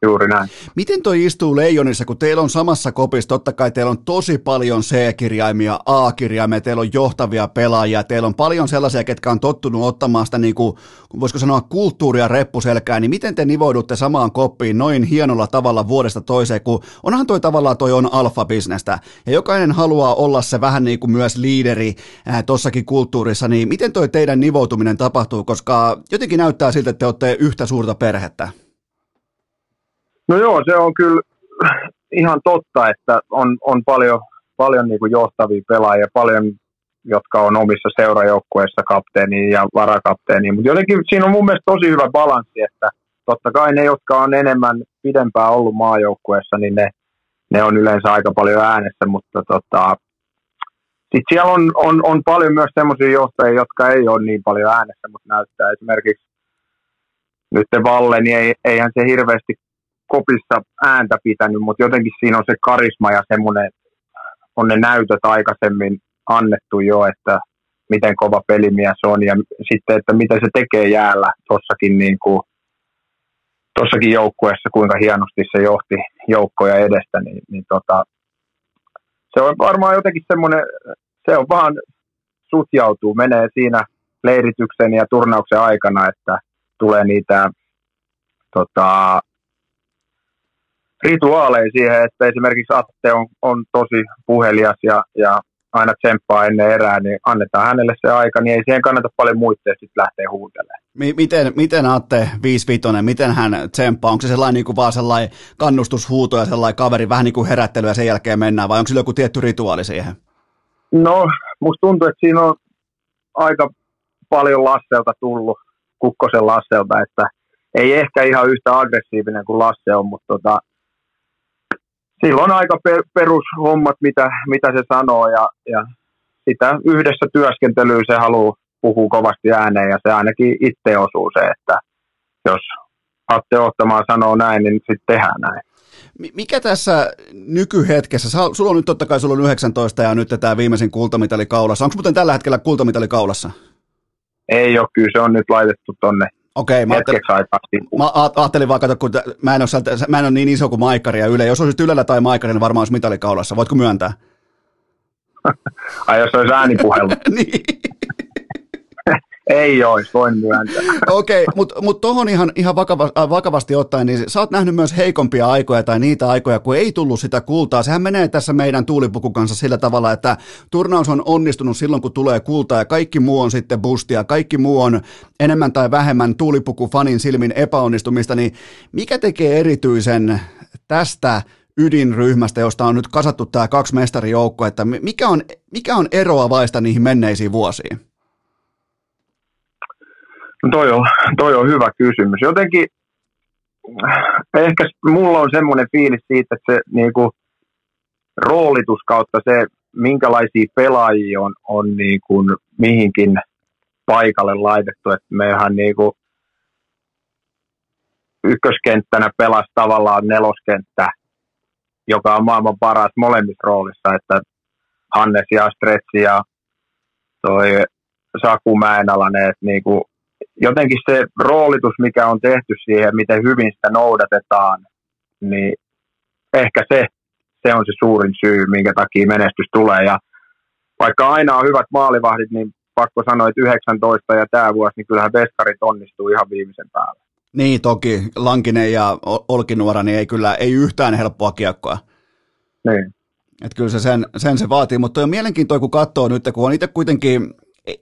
Juuri näin. Miten toi istuu Leijonissa, kun teillä on samassa kopissa, totta kai teillä on tosi paljon C-kirjaimia, A-kirjaimia, teillä on johtavia pelaajia, teillä on paljon sellaisia, ketkä on tottunut ottamaan sitä, niin kuin, voisiko sanoa, kulttuuria reppuselkään, niin miten te nivoudutte samaan koppiin noin hienolla tavalla vuodesta toiseen, kun onhan toi tavallaan toi on alfa-bisnestä, ja jokainen haluaa olla se vähän niin kuin myös liideri äh, tossakin kulttuurissa, niin miten toi teidän nivoutuminen tapahtuu, koska jotenkin näyttää siltä, että te olette yhtä suurta perhettä? No joo, se on kyllä ihan totta, että on, on paljon, paljon niin kuin johtavia pelaajia, paljon jotka on omissa seurajoukkueissa kapteeni ja varakapteeni, mutta jotenkin siinä on mun mielestä tosi hyvä balanssi, että totta kai ne, jotka on enemmän pidempään ollut maajoukkueessa, niin ne, ne on yleensä aika paljon äänessä, mutta tota, sitten siellä on, on, on paljon myös sellaisia johtajia, jotka ei ole niin paljon äänessä, mutta näyttää esimerkiksi nyt Valle, niin ei, eihän se hirveästi kopissa ääntä pitänyt, mutta jotenkin siinä on se karisma ja semmoinen, on ne näytöt aikaisemmin annettu jo, että miten kova pelimies on ja sitten, että miten se tekee jäällä tuossakin niin kuin, tossakin joukkueessa, kuinka hienosti se johti joukkoja edestä, niin, niin tota, se on varmaan jotenkin semmoinen, se on vaan sutjautuu, menee siinä leirityksen ja turnauksen aikana, että tulee niitä tota, rituaaleja siihen, että esimerkiksi Atte on, on tosi puhelias ja, ja aina tsemppaa ennen erää, niin annetaan hänelle se aika, niin ei siihen kannata paljon muitteja sitten lähteä huutelemaan. Miten, miten Atte 55, miten hän tsemppaa? Onko se sellainen niin kuin vaan sellainen kannustushuuto ja sellainen kaveri, vähän niin kuin herättely ja sen jälkeen mennään, vai onko sillä joku tietty rituaali siihen? No, musta tuntuu, että siinä on aika paljon Lasselta tullut, Kukkosen Lasselta, että ei ehkä ihan yhtä aggressiivinen kuin Lasse on, mutta tota, silloin aika per, perushommat, mitä, mitä se sanoo ja, ja sitä yhdessä työskentelyä se haluaa puhua kovasti ääneen ja se ainakin itse osuu se, että jos Atte Ohtamaan sanoo näin, niin sitten tehdään näin. Mikä tässä nykyhetkessä, sulla on nyt totta kai sulla on 19 ja nyt tämä viimeisin kultamitali kaulassa. Onko muuten tällä hetkellä kultamitali kaulassa? Ei ole, kyllä se on nyt laitettu tonne Okei, mä ajattelin, mä ajattelin vaan, kun mä en, ole sieltä, mä en ole niin iso kuin Maikkari ja Yle. Jos olisit Ylellä tai Maikkari, niin varmaan olisi mitalikaulassa. Voitko myöntää? Ai jos olisi äänipuhelu. niin. Ei olisi, voin myöntää. Okei, okay, mutta mut tuohon ihan, ihan vakava, äh, vakavasti ottaen, niin sä oot nähnyt myös heikompia aikoja tai niitä aikoja, kun ei tullut sitä kultaa. Sehän menee tässä meidän tuulipukun kanssa sillä tavalla, että turnaus on onnistunut silloin, kun tulee kultaa ja kaikki muu on sitten bustia, kaikki muu on enemmän tai vähemmän tuulipuku fanin silmin epäonnistumista, niin mikä tekee erityisen tästä ydinryhmästä, josta on nyt kasattu tämä kaksi mestarijoukkoa, että mikä on, mikä on eroavaista niihin menneisiin vuosiin? No toi on, toi on hyvä kysymys. Jotenkin ehkä mulla on semmoinen fiilis siitä, että se niin kuin, roolitus kautta se, minkälaisia pelaajia on, on niin kuin, mihinkin paikalle laitettu, että mehän niin kuin, ykköskenttänä pelasi tavallaan neloskenttä, joka on maailman paras molemmissa roolissa, että Hannes ja Stretsi ja toi Saku Mäenalainen, että niin kuin, jotenkin se roolitus, mikä on tehty siihen, miten hyvin sitä noudatetaan, niin ehkä se, se on se suurin syy, minkä takia menestys tulee. Ja vaikka aina on hyvät maalivahdit, niin pakko sanoa, että 19 ja tämä vuosi, niin kyllähän veskarit onnistuu ihan viimeisen päällä. Niin toki, Lankinen ja Olkinuora, niin ei kyllä, ei yhtään helppoa kiekkoa. Niin. Että kyllä se sen, sen se vaatii, mutta on mielenkiintoista, kun katsoo nyt, kun on itse kuitenkin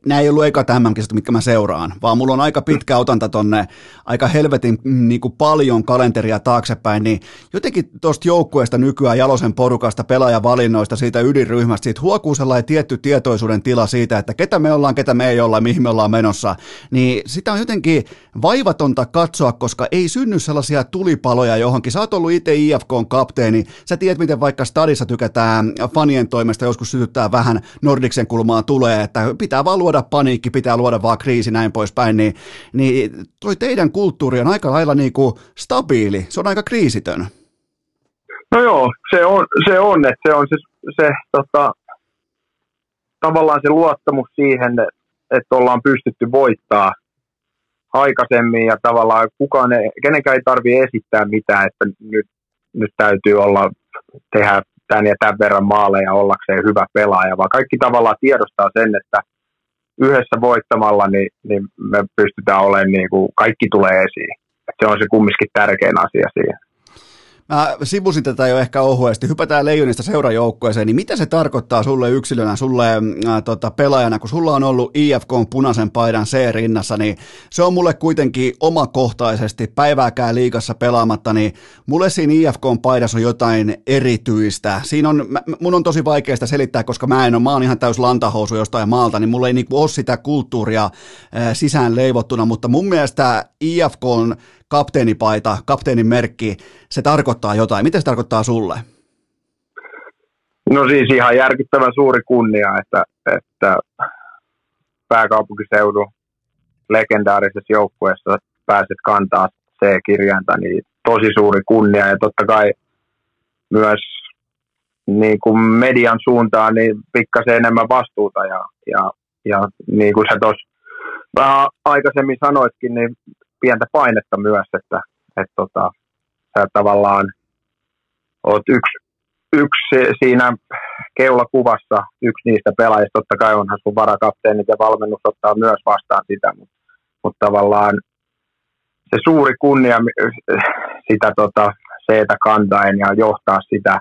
nämä ei ollut eka tämän kisat, mitkä mä seuraan, vaan mulla on aika pitkä otanta tonne, aika helvetin mm, niin kuin paljon kalenteria taaksepäin, niin jotenkin tuosta joukkueesta nykyään Jalosen porukasta, pelaajavalinnoista, siitä ydinryhmästä, siitä huokuu sellainen tietty tietoisuuden tila siitä, että ketä me ollaan, ketä me ei olla, mihin me ollaan menossa, niin sitä on jotenkin vaivatonta katsoa, koska ei synny sellaisia tulipaloja johonkin. Sä oot ollut itse IFKn kapteeni, sä tiedät, miten vaikka stadissa tykätään fanien toimesta joskus sytyttää vähän Nordiksen kulmaa tulee, että pitää vaan luoda paniikki, pitää luoda vaan kriisi, näin poispäin, niin, niin toi teidän kulttuuri on aika lailla niin kuin stabiili, se on aika kriisitön. No joo, se on, se on että se on se, se tota, tavallaan se luottamus siihen, että ollaan pystytty voittaa aikaisemmin ja tavallaan kukaan ei, kenenkään ei tarvitse esittää mitään, että nyt, nyt täytyy olla, tehdä tämän ja tämän verran maaleja ollakseen hyvä pelaaja, vaan kaikki tavallaan tiedostaa sen, että yhdessä voittamalla niin, niin me pystytään olemaan, niin kuin, kaikki tulee esiin. Se on se kumminkin tärkein asia siihen. Mä sivusin tätä jo ehkä ohuesti. Hypätään Leijonista seurajoukkueeseen, niin mitä se tarkoittaa sulle yksilönä, sulle ää, tota, pelaajana, kun sulla on ollut IFK punaisen paidan C-rinnassa, niin se on mulle kuitenkin omakohtaisesti päivääkään liikassa pelaamatta, niin mulle siinä IFK paidassa on jotain erityistä. Siinä on, mä, mun on tosi vaikea sitä selittää, koska mä en ole, mä oon ihan täys lantahousu jostain maalta, niin mulla ei niinku ole sitä kulttuuria ää, sisään leivottuna, mutta mun mielestä IFK on kapteenipaita, kapteenin merkki, se tarkoittaa jotain. Mitä se tarkoittaa sulle? No siis ihan järkyttävän suuri kunnia, että, että pääkaupunkiseudun legendaarisessa joukkueessa pääset kantaa C-kirjainta, niin tosi suuri kunnia ja totta kai myös niin kuin median suuntaan niin pikkasen enemmän vastuuta ja, ja, ja niin kuin sä tuossa vähän aikaisemmin sanoitkin, niin pientä painetta myös, että, että tota, sä tavallaan oot yksi, yksi siinä keulakuvassa, yksi niistä pelaajista, totta kai onhan sun varakapteenit ja valmennus ottaa myös vastaan sitä, mutta, mutta tavallaan se suuri kunnia sitä tota, seetä kantaen ja johtaa sitä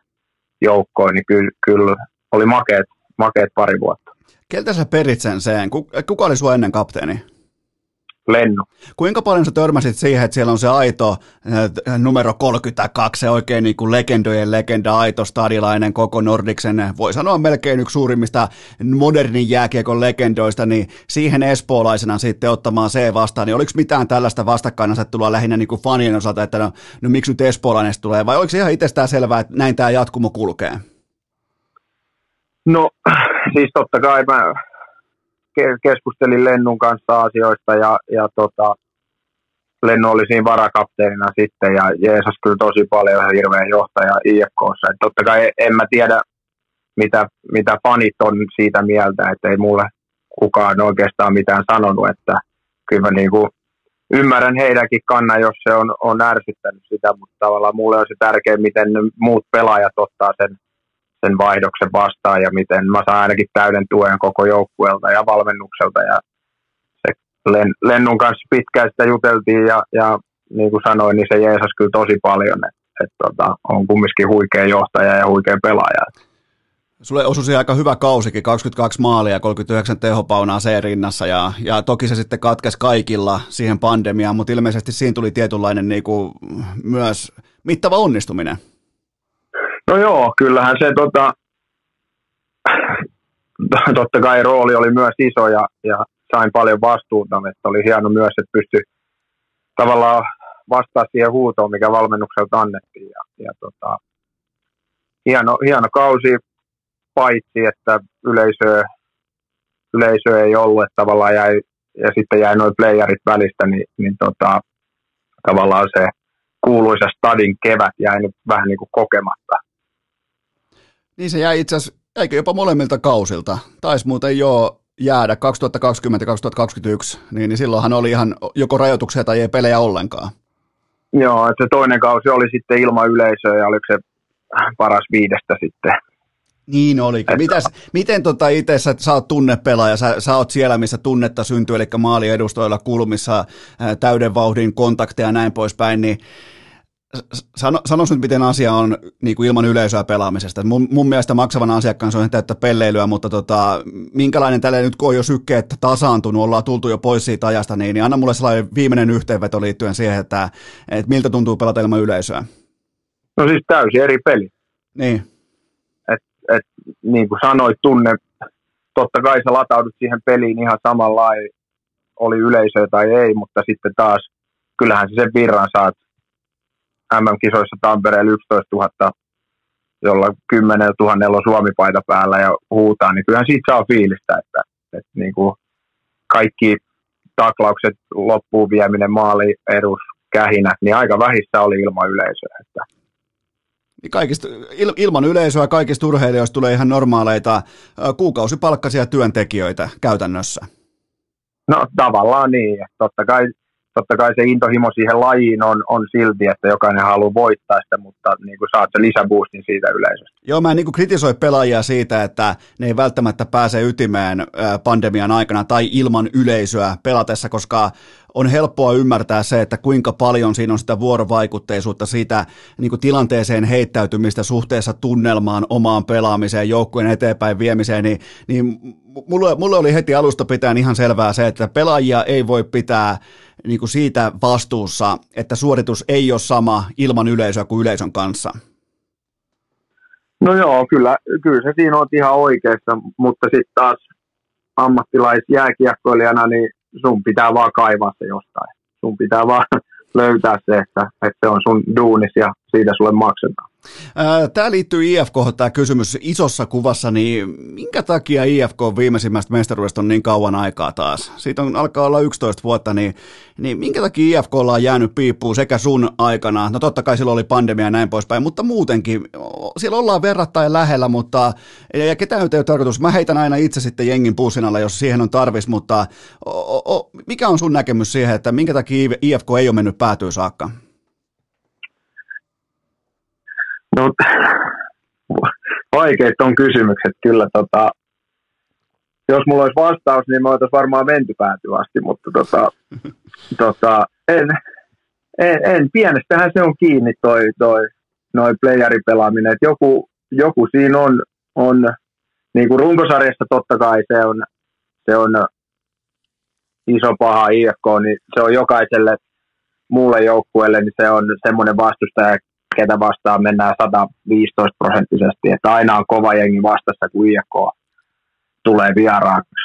joukkoa, niin kyllä, kyllä oli makeet, makeet pari vuotta. Keltä sä perit sen sen? Kuka oli sua ennen kapteeni? Lennu. Kuinka paljon sä törmäsit siihen, että siellä on se aito äh, numero 32, se oikein niin kuin legendojen legenda, aito stadilainen koko Nordiksen, voi sanoa melkein yksi suurimmista modernin jääkiekon legendoista, niin siihen espoolaisena sitten ottamaan se vastaan, niin oliko mitään tällaista vastakkainasettelua lähinnä niin kuin fanien osalta, että no, no miksi nyt espoolainen tulee, vai oliko se ihan itsestään selvää, että näin tämä jatkumo kulkee? No siis totta kai mä keskustelin Lennun kanssa asioista ja, ja tota, Lennu oli siinä varakapteenina sitten ja Jeesus kyllä tosi paljon hirveän johtaja IFKssa. Et totta kai en mä tiedä, mitä, mitä fanit on siitä mieltä, että ei mulle kukaan oikeastaan mitään sanonut, että kyllä mä niin kuin ymmärrän heidänkin kannan, jos se on, on ärsyttänyt sitä, mutta tavallaan mulle on se tärkeä, miten muut pelaajat ottaa sen sen vaihdoksen vastaan ja miten mä saan ainakin täyden tuen koko joukkueelta ja valmennukselta ja se Len, Lennun kanssa pitkään sitä juteltiin ja, ja niin kuin sanoin, niin se jeesas kyllä tosi paljon, että et, tota, on kumminkin huikea johtaja ja huikea pelaaja. Sulle osui aika hyvä kausikin, 22 maalia ja 39 tehopaunaa C-rinnassa ja, ja toki se sitten katkesi kaikilla siihen pandemiaan, mutta ilmeisesti siinä tuli tietynlainen niin kuin, myös mittava onnistuminen. No joo, kyllähän se tota, totta kai rooli oli myös iso ja, ja sain paljon vastuuta, että oli hieno myös, että pystyi tavallaan vastaa siihen huutoon, mikä valmennukselta annettiin. Ja, ja tota, hieno, hieno kausi, paitsi että yleisö, yleisö ei ollut, että tavallaan jäi, ja sitten jäi noin playerit välistä, niin, niin tota, tavallaan se kuuluisa stadin kevät jäi nyt vähän niin kuin kokematta. Niin se jäi itse asiassa, eikö jopa molemmilta kausilta? Taisi muuten jo jäädä 2020 2021, niin, niin silloinhan oli ihan joko rajoituksia tai ei pelejä ollenkaan. Joo, että se toinen kausi oli sitten ilman yleisöä ja oliko se paras viidestä sitten. Niin olikin. Mitäs, miten tota itse sä, sä oot tunnepelaaja, sä, sä oot siellä, missä tunnetta syntyy, eli maaliedustoilla kulmissa, täyden vauhdin kontakteja ja näin poispäin, niin sano, sanois nyt, miten asia on niin kuin ilman yleisöä pelaamisesta. Mun, mun mielestä maksavan asiakkaan se on täyttä pelleilyä, mutta tota, minkälainen tälle nyt, kun on jo sykkeet tasaantunut, ollaan tultu jo pois siitä ajasta, niin, niin anna mulle sellainen viimeinen yhteenveto liittyen siihen, että, että miltä tuntuu pelata ilman yleisöä. No siis täysin eri peli. Niin. Et, et, niin kuin sanoit, tunne, totta kai sä lataudut siihen peliin ihan samalla oli yleisö tai ei, mutta sitten taas kyllähän se sen virran saat MM-kisoissa Tampereella 11 000, jolla 10 000 on Suomi-paita päällä ja huutaa, niin kyllähän siitä saa fiilistä, että, että niin kuin kaikki taklaukset, loppuun vieminen, maali, edus, kähinät, niin aika vähissä oli ilman yleisöä. Että. Niin kaikista, il, ilman yleisöä kaikista urheilijoista tulee ihan normaaleita kuukausipalkkaisia työntekijöitä käytännössä. No tavallaan niin. Totta kai totta kai se intohimo siihen lajiin on, on silti, että jokainen haluaa voittaa sitä, mutta niin kuin saat lisäboostin siitä yleisöstä. Joo, mä en niin kuin kritisoi pelaajia siitä, että ne ei välttämättä pääse ytimeen pandemian aikana tai ilman yleisöä pelatessa, koska on helppoa ymmärtää se, että kuinka paljon siinä on sitä vuorovaikutteisuutta, siitä niin kuin tilanteeseen heittäytymistä suhteessa tunnelmaan, omaan pelaamiseen, joukkueen eteenpäin viemiseen, niin, niin mulle, mulle oli heti alusta pitäen ihan selvää se, että pelaajia ei voi pitää niin kuin siitä vastuussa, että suoritus ei ole sama ilman yleisöä kuin yleisön kanssa. No joo, kyllä, kyllä se siinä on ihan oikeassa, mutta sitten taas ammattilaisjääkiekkoilijana, niin sun pitää vaan kaivaa se jostain. Sun pitää vaan löytää se, että, että se on sun duunis ja siitä sulle maksetaan. Tämä liittyy IFK, tämä kysymys isossa kuvassa, niin minkä takia IFK viimeisimmästä mestaruudesta on niin kauan aikaa taas? Siitä on, alkaa olla 11 vuotta, niin, niin minkä takia IFK on jäänyt piippuun sekä sun aikana, no totta kai silloin oli pandemia ja näin poispäin, mutta muutenkin, siellä ollaan verrattain lähellä, mutta ja ketään nyt ei ole tarkoitus, mä heitän aina itse sitten jengin puusin alla, jos siihen on tarvis, mutta o, o, mikä on sun näkemys siihen, että minkä takia IFK ei ole mennyt päätyyn saakka? No, vaikeat on kysymykset kyllä. Tota, jos mulla olisi vastaus, niin me oltaisiin varmaan menty asti, mutta tota, tota, en, en, en, pienestähän se on kiinni toi, toi noin playeripelaaminen. Et joku, joku siinä on, on niin kuin runkosarjassa totta kai se on, se on iso paha IFK, niin se on jokaiselle muulle joukkueelle, niin se on semmoinen vastustaja, ketä vastaan mennään 115 prosenttisesti, että aina on kova jengi vastassa, kun IFK tulee vieraaksi.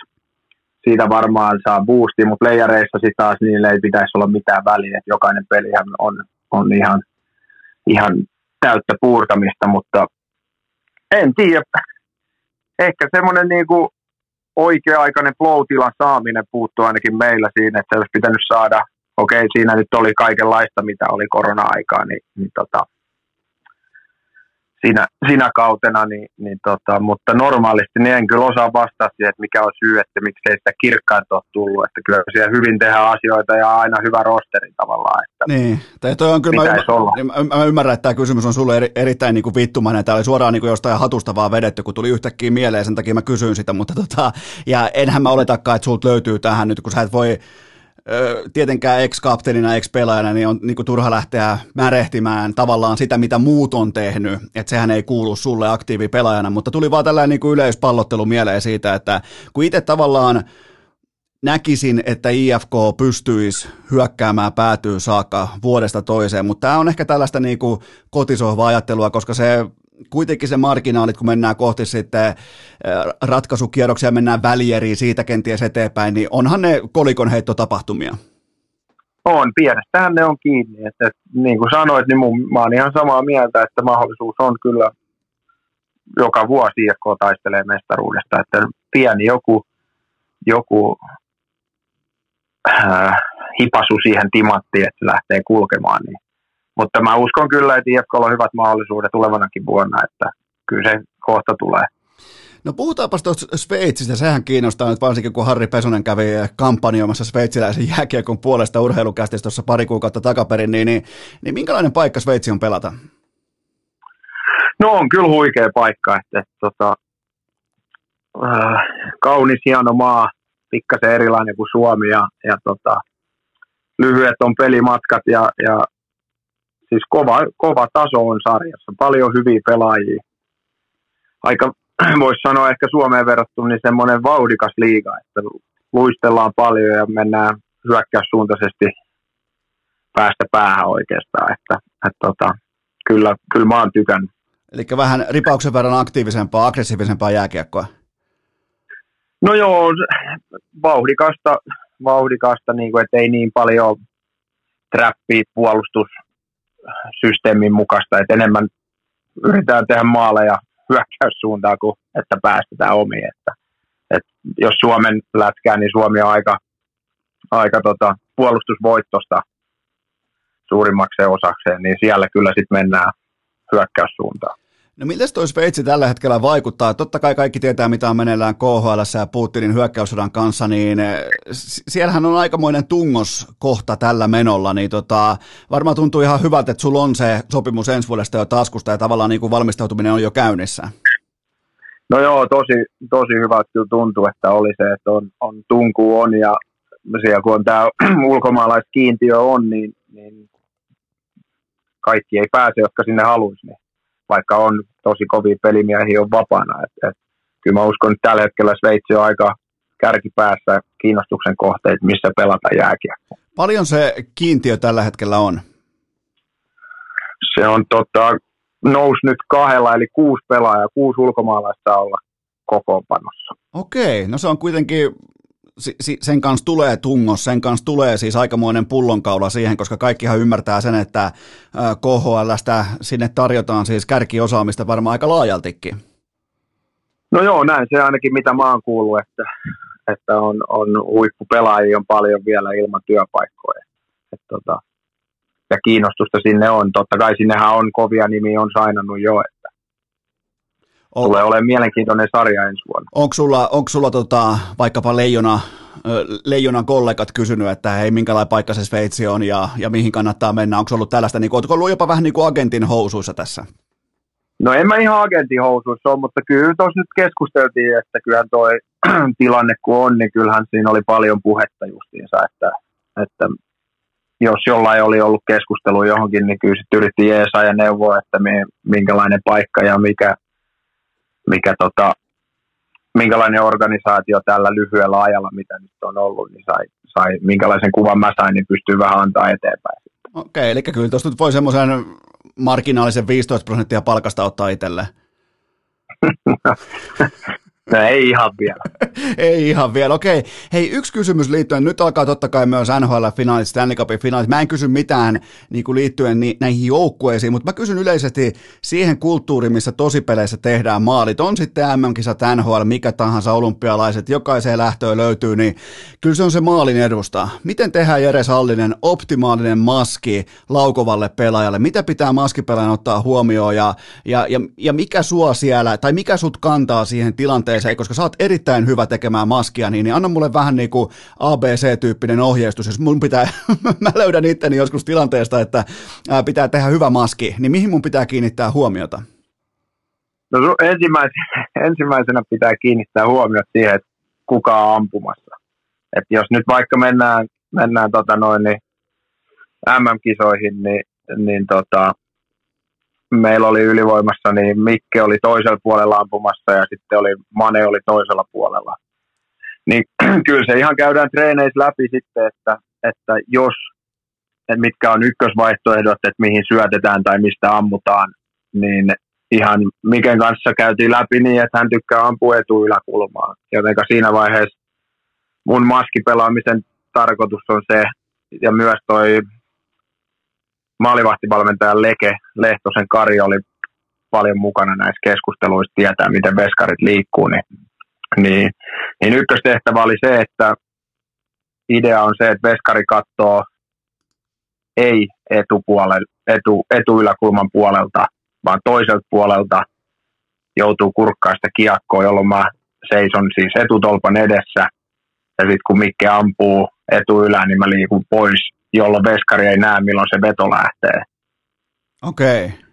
Siitä varmaan saa boosti, mutta leijareissa sitten taas niille ei pitäisi olla mitään väliä, että jokainen peli on, on ihan, ihan täyttä puurtamista, mutta en tiedä. Ehkä semmoinen niinku oikea-aikainen flow saaminen puuttuu ainakin meillä siinä, että se olisi pitänyt saada, okei siinä nyt oli kaikenlaista, mitä oli korona-aikaa, niin, niin tota, siinä, siinä kautena, niin, niin tota, mutta normaalisti niin en kyllä osaa vastata siihen, että mikä on syy, että miksei sitä kirkkainta ole tullut, että kyllä siellä hyvin tehdään asioita ja aina hyvä rosteri tavallaan. Että niin, tai toi on kyllä, mä, olla. Mä, mä, ymmärrän, että tämä kysymys on sulle eri, erittäin niin kuin vittumainen, tämä oli suoraan niin kuin jostain hatusta vaan vedetty, kun tuli yhtäkkiä mieleen, sen takia mä kysyin sitä, mutta tota, ja enhän mä oletakaan, että sulta löytyy tähän nyt, kun sä et voi tietenkään ex-kapteenina, ex-pelaajana, niin on niin kuin turha lähteä märehtimään tavallaan sitä, mitä muut on tehnyt, että sehän ei kuulu sulle aktiivipelaajana, mutta tuli vaan tällainen niin kuin yleispallottelu mieleen siitä, että kun itse tavallaan näkisin, että IFK pystyisi hyökkäämään päätyy saakka vuodesta toiseen, mutta tämä on ehkä tällaista niin kuin kotisohva-ajattelua, koska se kuitenkin se marginaalit, kun mennään kohti sitten äh, ratkaisukierroksia, mennään välieriin siitä kenties eteenpäin, niin onhan ne kolikon heittotapahtumia. On, pienestähän ne on kiinni. Et, et, niin kuin sanoit, niin mun, mä oon ihan samaa mieltä, että mahdollisuus on kyllä joka vuosi IFK taistelee mestaruudesta. Että pieni joku, joku äh, hipasu siihen timanttiin, että lähtee kulkemaan. Niin. Mutta mä uskon kyllä, että IFK on hyvät mahdollisuudet tulevanakin vuonna, että kyllä se kohta tulee. No puhutaanpa tuosta Sveitsistä, sehän kiinnostaa nyt varsinkin kun Harri Pesonen kävi kampanjoimassa sveitsiläisen jääkiekon puolesta urheilukästissä tuossa pari kuukautta takaperin, niin, niin, niin minkälainen paikka Sveitsi on pelata? No on kyllä huikea paikka, että, että tota, äh, kaunis hieno maa, pikkasen erilainen kuin Suomi ja, ja tota, lyhyet on pelimatkat ja, ja siis kova, kova taso on sarjassa, paljon hyviä pelaajia. Aika voisi sanoa ehkä Suomeen verrattuna, niin semmoinen vauhdikas liiga, että luistellaan paljon ja mennään hyökkäyssuuntaisesti päästä päähän oikeastaan, että, että tota, kyllä, kyllä mä oon tykännyt. Eli vähän ripauksen verran aktiivisempaa, aggressiivisempaa jääkiekkoa. No joo, vauhdikasta, vauhdikasta niin kuin, että ei niin paljon trappi puolustussysteemin mukaista, että enemmän yritetään tehdä maaleja hyökkäyssuuntaan kuin että päästetään omiin. Että, että jos Suomen lätkää, niin Suomi on aika, aika tota, puolustusvoittosta suurimmakseen osakseen, niin siellä kyllä sitten mennään hyökkäyssuuntaan. No miltä toi Sveitsi tällä hetkellä vaikuttaa? Totta kai kaikki tietää, mitä on meneillään KHL ja Putinin hyökkäyssodan kanssa, niin eh, siellähän on aikamoinen tungos kohta tällä menolla, niin tota, varmaan tuntuu ihan hyvältä, että sulla on se sopimus ensi vuodesta jo taskusta ja tavallaan niin kuin valmistautuminen on jo käynnissä. No joo, tosi, tosi hyvä kyllä tuntuu, että oli se, että on, on tunku on ja siellä kun on tämä ulkomaalaiskiintiö on, niin, niin kaikki ei pääse, jotka sinne haluaisi, niin vaikka on tosi kovia pelimiehiä on vapaana. Et, et, kyllä mä uskon, että tällä hetkellä Sveitsi on aika kärkipäässä kiinnostuksen kohteet, missä pelata jääkiekkoa. Paljon se kiintiö tällä hetkellä on? Se on tota, nousi nyt kahdella, eli kuusi pelaajaa, kuusi ulkomaalaista olla kokoonpanossa. Okei, no se on kuitenkin sen kanssa tulee tungos, sen kanssa tulee siis aikamoinen pullonkaula siihen, koska kaikkihan ymmärtää sen, että KHLstä sinne tarjotaan siis kärkiosaamista varmaan aika laajaltikin. No joo, näin se ainakin mitä mä oon kuullut, että, että on, on huippupelaajia on paljon vielä ilman työpaikkoja. Et tota, ja kiinnostusta sinne on. Totta kai sinnehän on kovia nimiä, on sainannut jo, että on. tulee olemaan mielenkiintoinen sarja ensi vuonna. Onko sulla, onko sulla tota, vaikkapa Leijona, Leijonan kollegat kysynyt, että hei, minkälainen paikka se Sveitsi on ja, ja mihin kannattaa mennä? Onko ollut tällaista, niin kuin, ollut jopa vähän niin kuin agentin housuissa tässä? No en mä ihan agentin housuissa ole, mutta kyllä tuossa nyt keskusteltiin, että kyllähän toi tilanne kun on, niin kyllähän siinä oli paljon puhetta justiinsa, että, että jos jollain oli ollut keskustelu johonkin, niin kyllä sitten yritti jeesaa ja neuvoa, että minkälainen paikka ja mikä, mikä tota, minkälainen organisaatio tällä lyhyellä ajalla, mitä nyt on ollut, niin sai, sai minkälaisen kuvan mä sain, niin pystyy vähän antaa eteenpäin. Okei, eli kyllä tuosta voi semmoisen marginaalisen 15 prosenttia palkasta ottaa itselle. No ei ihan vielä. ei ihan vielä, okei. Hei, yksi kysymys liittyen, nyt alkaa totta kai myös NHL-finaalit, Stanley Cupin finaalit. Mä en kysy mitään niin kuin liittyen ni- näihin joukkueisiin, mutta mä kysyn yleisesti siihen kulttuuriin, missä tosipeleissä tehdään maalit. On sitten MM-kisat, NHL, mikä tahansa olympialaiset, jokaiseen lähtöön löytyy, niin kyllä se on se maalin edusta. Miten tehdään Jere Sallinen optimaalinen maski laukovalle pelaajalle? Mitä pitää maskipelaajan ottaa huomioon ja, ja, ja, ja mikä sua siellä, tai mikä sut kantaa siihen tilanteeseen, tilanteeseen, koska sä oot erittäin hyvä tekemään maskia, niin, niin anna mulle vähän niin kuin ABC-tyyppinen ohjeistus, jos mun pitää, mä löydän itteni joskus tilanteesta, että pitää tehdä hyvä maski, niin mihin mun pitää kiinnittää huomiota? No ensimmäisenä, ensimmäisenä pitää kiinnittää huomiota siihen, että kuka on ampumassa. Et jos nyt vaikka mennään, mennään tota noin, niin MM-kisoihin, niin, niin tota, meillä oli ylivoimassa, niin Mikke oli toisella puolella ampumassa ja sitten oli Mane oli toisella puolella. Niin kyllä se ihan käydään treeneissä läpi sitten, että, että jos, että mitkä on ykkösvaihtoehdot, että mihin syötetään tai mistä ammutaan, niin ihan Miken kanssa käytiin läpi niin, että hän tykkää ampua etuyläkulmaa. Joten siinä vaiheessa mun maskipelaamisen tarkoitus on se, ja myös toi maalivahtivalmentaja Leke Lehtosen Kari oli paljon mukana näissä keskusteluissa, tietää miten veskarit liikkuu, niin, niin, niin ykköstehtävä oli se, että idea on se, että veskari katsoo ei etupuolel, etu, etuyläkulman puolelta, vaan toiselta puolelta joutuu kurkkaa sitä kiekkoa, jolloin mä seison siis etutolpan edessä. Ja sitten kun Mikke ampuu etuylään, niin mä liikun pois, jolloin veskari ei näe, milloin se veto lähtee. Okei. Okay.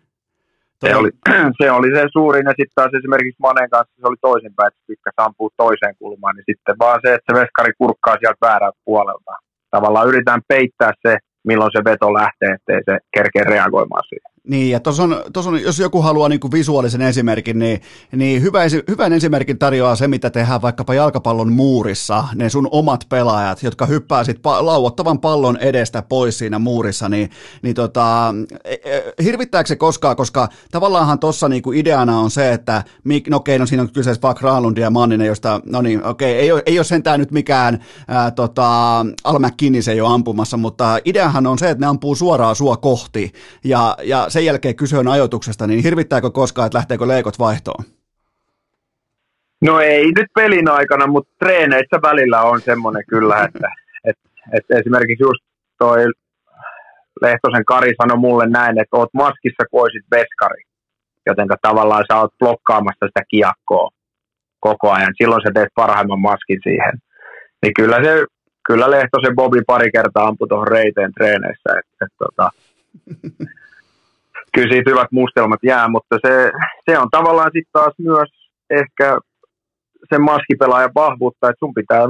Se oli, se oli se suurin, ja sitten taas esimerkiksi Manen kanssa se oli toisinpäin, että Pikka ampuu toiseen kulmaan, niin sitten vaan se, että se veskari kurkkaa sieltä väärältä puolelta. Tavallaan yritetään peittää se, milloin se veto lähtee, ettei se kerkeä reagoimaan siihen. Niin, ja tuossa on, tos on, jos joku haluaa niin kuin visuaalisen esimerkin, niin, niin hyvä, hyvän esimerkin tarjoaa se, mitä tehdään vaikkapa jalkapallon muurissa, ne sun omat pelaajat, jotka hyppää sit pa- lauottavan pallon edestä pois siinä muurissa, niin, niin tota, e, e, hirvittääkö se koskaan, koska tavallaanhan tuossa niin ideana on se, että no okei, no siinä on kyseessä vaikka Raalundi ja Manninen, josta, no niin, okei, ei ole, ei ole sentään nyt mikään ää, tota, Al McKinney ei ole ampumassa, mutta ideahan on se, että ne ampuu suoraan sua kohti, ja, ja sen jälkeen kysyön ajoituksesta, niin hirvittääkö koskaan, että lähteekö leikot vaihtoon? No ei nyt pelin aikana, mutta treeneissä välillä on semmoinen kyllä, että, että, että esimerkiksi just toi Lehtosen Kari sanoi mulle näin, että oot maskissa, kun oisit veskari. Joten tavallaan sä oot blokkaamassa sitä kiekkoa koko ajan. Silloin sä teet parhaimman maskin siihen. Niin kyllä se kyllä Lehtosen Bobi pari kertaa ampui tuohon reiteen treeneissä. Että, että, että, tota, kyllä siitä hyvät mustelmat jää, mutta se, se on tavallaan sitten taas myös ehkä sen maskipelaajan vahvuutta, että sun pitää,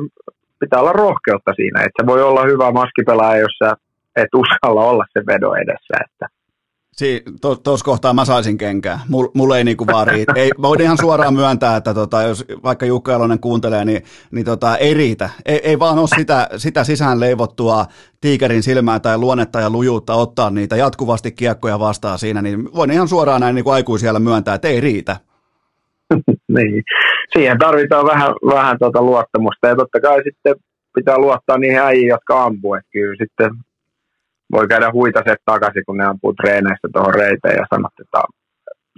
pitää olla rohkeutta siinä, että se voi olla hyvä maskipelaaja, jos sä et uskalla olla sen vedon edessä, että Si, Tuossa to, kohtaa mä saisin kenkää. Mulla mul ei niinku vaan riitä. Ei, voin ihan suoraan myöntää, että tota, jos vaikka Jukka Jalonen kuuntelee, niin, niin tota, ei riitä. Ei, ei vaan ole sitä, sitä sisään leivottua tiikerin silmää tai luonnetta ja lujuutta ottaa niitä jatkuvasti kiekkoja vastaan siinä, niin voin ihan suoraan näin niin kuin aikuisella myöntää, että ei riitä. niin. Siihen tarvitaan vähän, vähän tuota luottamusta ja totta kai sitten pitää luottaa niihin äijiin, jotka ampuu. Kyllä sitten voi käydä huitaset takaisin, kun ne ampuu treeneissä tuohon reiteen ja sanoo, että,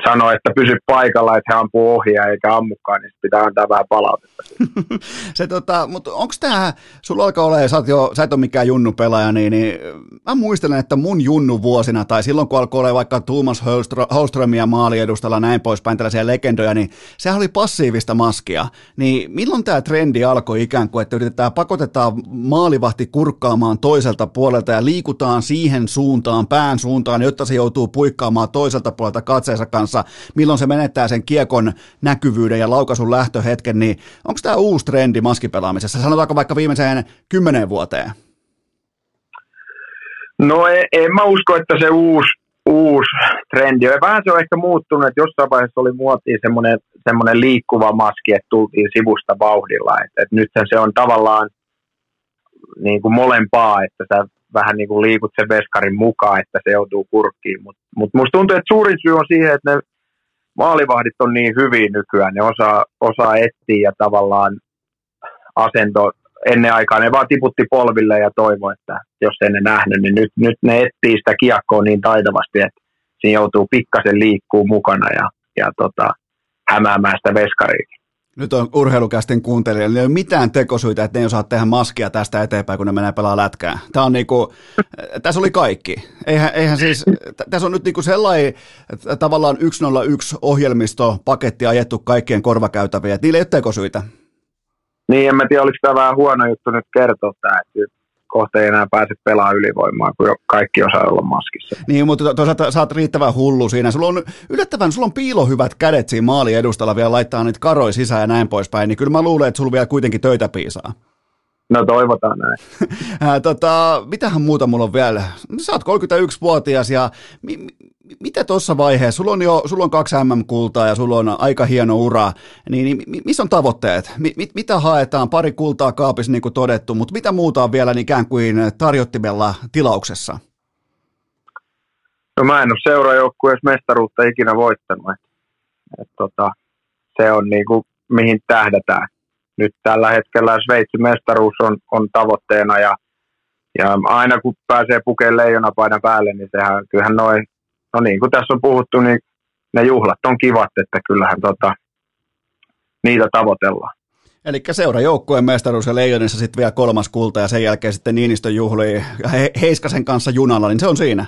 sano, että pysy paikalla, että he ampuu ohjaa eikä ammukaan, niin pitää antaa vähän palautetta. se, tota, mutta onko tämä, sulla alkaa olla, sä, jo, sä et ole mikään junnu pelaaja, niin, niin mä muistelen, että mun junnu vuosina, tai silloin kun alkoi olla vaikka Thomas Holströmiä maaliedustalla näin poispäin, tällaisia legendoja, niin sehän oli passiivista maskia. Niin milloin tämä trendi alkoi ikään kuin, että yritetään, pakotetaan maalivahti kurkkaamaan toiselta puolelta ja liikutaan siihen suuntaan, pään suuntaan, jotta se joutuu puikkaamaan toiselta puolelta katseensa kanssa, milloin se menettää sen kiekon näkyvyyden ja laukaisun lähtöhetken, niin onko tämä uusi trendi maskipelaamisessa, sanotaanko vaikka viimeiseen kymmenen vuoteen? No en, en mä usko, että se uusi, uusi trendi on. Vähän se on ehkä muuttunut, että jossain vaiheessa oli muotiin semmoinen, semmoinen liikkuva maski, että tultiin sivusta vauhdilla. että et nyt se on tavallaan niin kuin molempaa, että sä vähän niin kuin liikut sen veskarin mukaan, että se joutuu kurkkiin. Mutta mut musta tuntuu, että suurin syy on siihen, että ne maalivahdit on niin hyvin nykyään. Ne osaa, osaa etsiä ja tavallaan asento ennen aikaa ne vaan tiputti polville ja toivo, että jos ei ne nähnyt, niin nyt, nyt ne etsii sitä kiekkoa niin taitavasti, että siinä joutuu pikkasen liikkuu mukana ja, ja tota, hämäämään sitä veskariin. Nyt on urheilukästin kuuntelijoilla, ei ole mitään tekosyitä, että ne ei osaa tehdä maskia tästä eteenpäin, kun ne menee pelaa lätkää. Tämä on niinku, tässä oli kaikki. Eihän, eihän siis, tässä on nyt niinku sellainen tavallaan 101 ohjelmistopaketti ajettu kaikkien korvakäytäviä, että niillä ei ole tekosyitä. Niin, en mä tiedä, oliko tämä vähän huono juttu nyt kertoa tämä, kohta ei enää pääse pelaamaan ylivoimaa, kun kaikki osaa olla maskissa. Niin, mutta toisaalta sä oot riittävän hullu siinä. Sulla on yllättävän, sulla on piilohyvät kädet siinä maali edustalla vielä laittaa niitä karoja sisään ja näin poispäin, niin kyllä mä luulen, että sulla vielä kuitenkin töitä piisaa. No toivotaan näin. tota, mitähän muuta mulla on vielä? Sä oot 31-vuotias ja mi- mitä tuossa vaiheessa, sulla on jo sulla on kaksi MM-kultaa ja sulla on aika hieno ura, niin, niin missä on tavoitteet? Mi, mit, mitä haetaan? Pari kultaa kaapissa niin kuin todettu, mutta mitä muuta on vielä ikään kuin tarjottimella tilauksessa? No mä en ole seurajoukkueessa mestaruutta ikinä voittanut. Et, et tota, se on niin kuin, mihin tähdätään. Nyt tällä hetkellä Sveitsin mestaruus on, on tavoitteena ja ja aina kun pääsee pukeen leijonapaidan päälle, niin sehän, kyllähän noin, no niin kuin tässä on puhuttu, niin ne juhlat on kivat, että kyllähän tota, niitä tavoitellaan. Eli seura joukkueen mestaruus ja Leijonissa sitten vielä kolmas kulta ja sen jälkeen sitten Niinistön juhli Heiskasen kanssa junalla, niin se on siinä.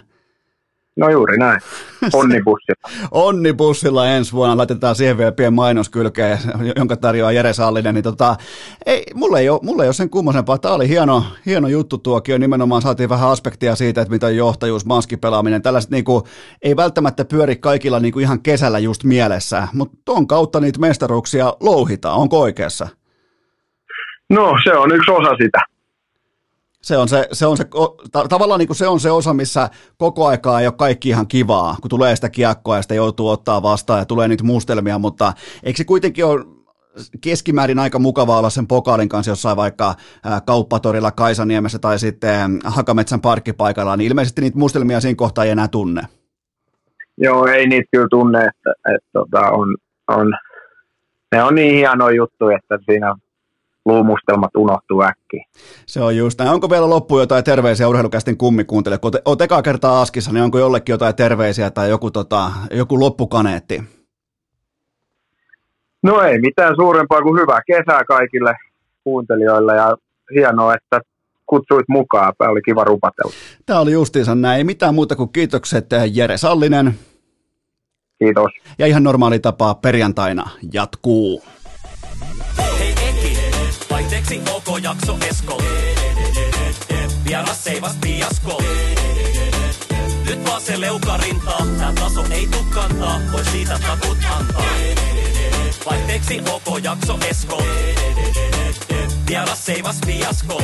No juuri näin. Onnibussilla. Onnibussilla ensi vuonna. Laitetaan siihen vielä pieni mainoskylkeen, jonka tarjoaa Jere Sallinen. Niin tota, ei, mulle, ei ole, mulle ei ole sen kummosempaa. Tämä oli hieno, hieno juttu tuokio. Nimenomaan saatiin vähän aspektia siitä, että mitä on johtajuus, maskipelaaminen. Tällaiset niin kuin, ei välttämättä pyöri kaikilla niin kuin ihan kesällä just mielessä, mutta tuon kautta niitä mestaruuksia louhitaan. Onko oikeassa? No se on yksi osa sitä. Se on se, se, on se tavallaan niin kuin se on se osa, missä koko aikaa ei ole kaikki ihan kivaa, kun tulee sitä kiekkoa ja sitä joutuu ottaa vastaan ja tulee niitä mustelmia, mutta eikö se kuitenkin ole keskimäärin aika mukavaa olla sen pokaalin kanssa jossain vaikka kauppatorilla Kaisaniemessä tai sitten Hakametsän parkkipaikalla, niin ilmeisesti niitä mustelmia siinä kohtaa ei enää tunne. Joo, ei niitä kyllä tunne, että, että, että tota, on, on, ne on niin hienoja juttuja, että siinä luumustelmat unohtuu äkkiä. Se on just näin. Onko vielä loppu jotain terveisiä urheilukästin kummikuuntele? Kun olet eka kertaa Askissa, niin onko jollekin jotain terveisiä tai joku, tota, joku loppukaneetti? No ei mitään suurempaa kuin hyvää kesää kaikille kuuntelijoille ja hienoa, että kutsuit mukaan. Tämä oli kiva rupatella. Tämä oli justiinsa näin. Ei mitään muuta kuin kiitokset Jere Sallinen. Kiitos. Ja ihan normaali tapa perjantaina jatkuu. Vaihteeksi OK jakso Esko. Vieras seivas piasko. Nyt vaan se leukarintaa, tää taso ei tuu kantaa, voi siitä takut antaa. Vaihteeksi OK jakso Esko. Vieras seivas piasko.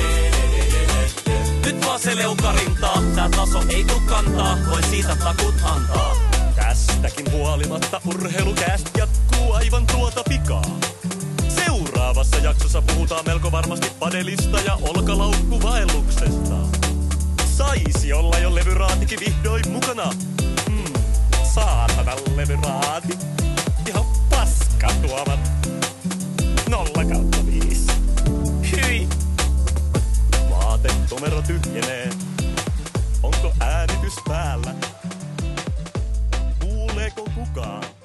Nyt vaan se leukarintaa, tää taso ei tuu kantaa, voi siitä takut antaa. Tästäkin huolimatta urheilukäst jatkuu aivan tuota pikaa. Seuraavassa jaksossa puhutaan melko varmasti padelista ja olkalaukkuvaelluksesta. Saisi olla jo levyraatikin vihdoin mukana. Hmm, saatana levyraati. Ihan paska tuomat. Nolla kautta viisi. Hyi. Vaatekomero tyhjenee. Onko äänitys päällä? Kuuleeko kukaan?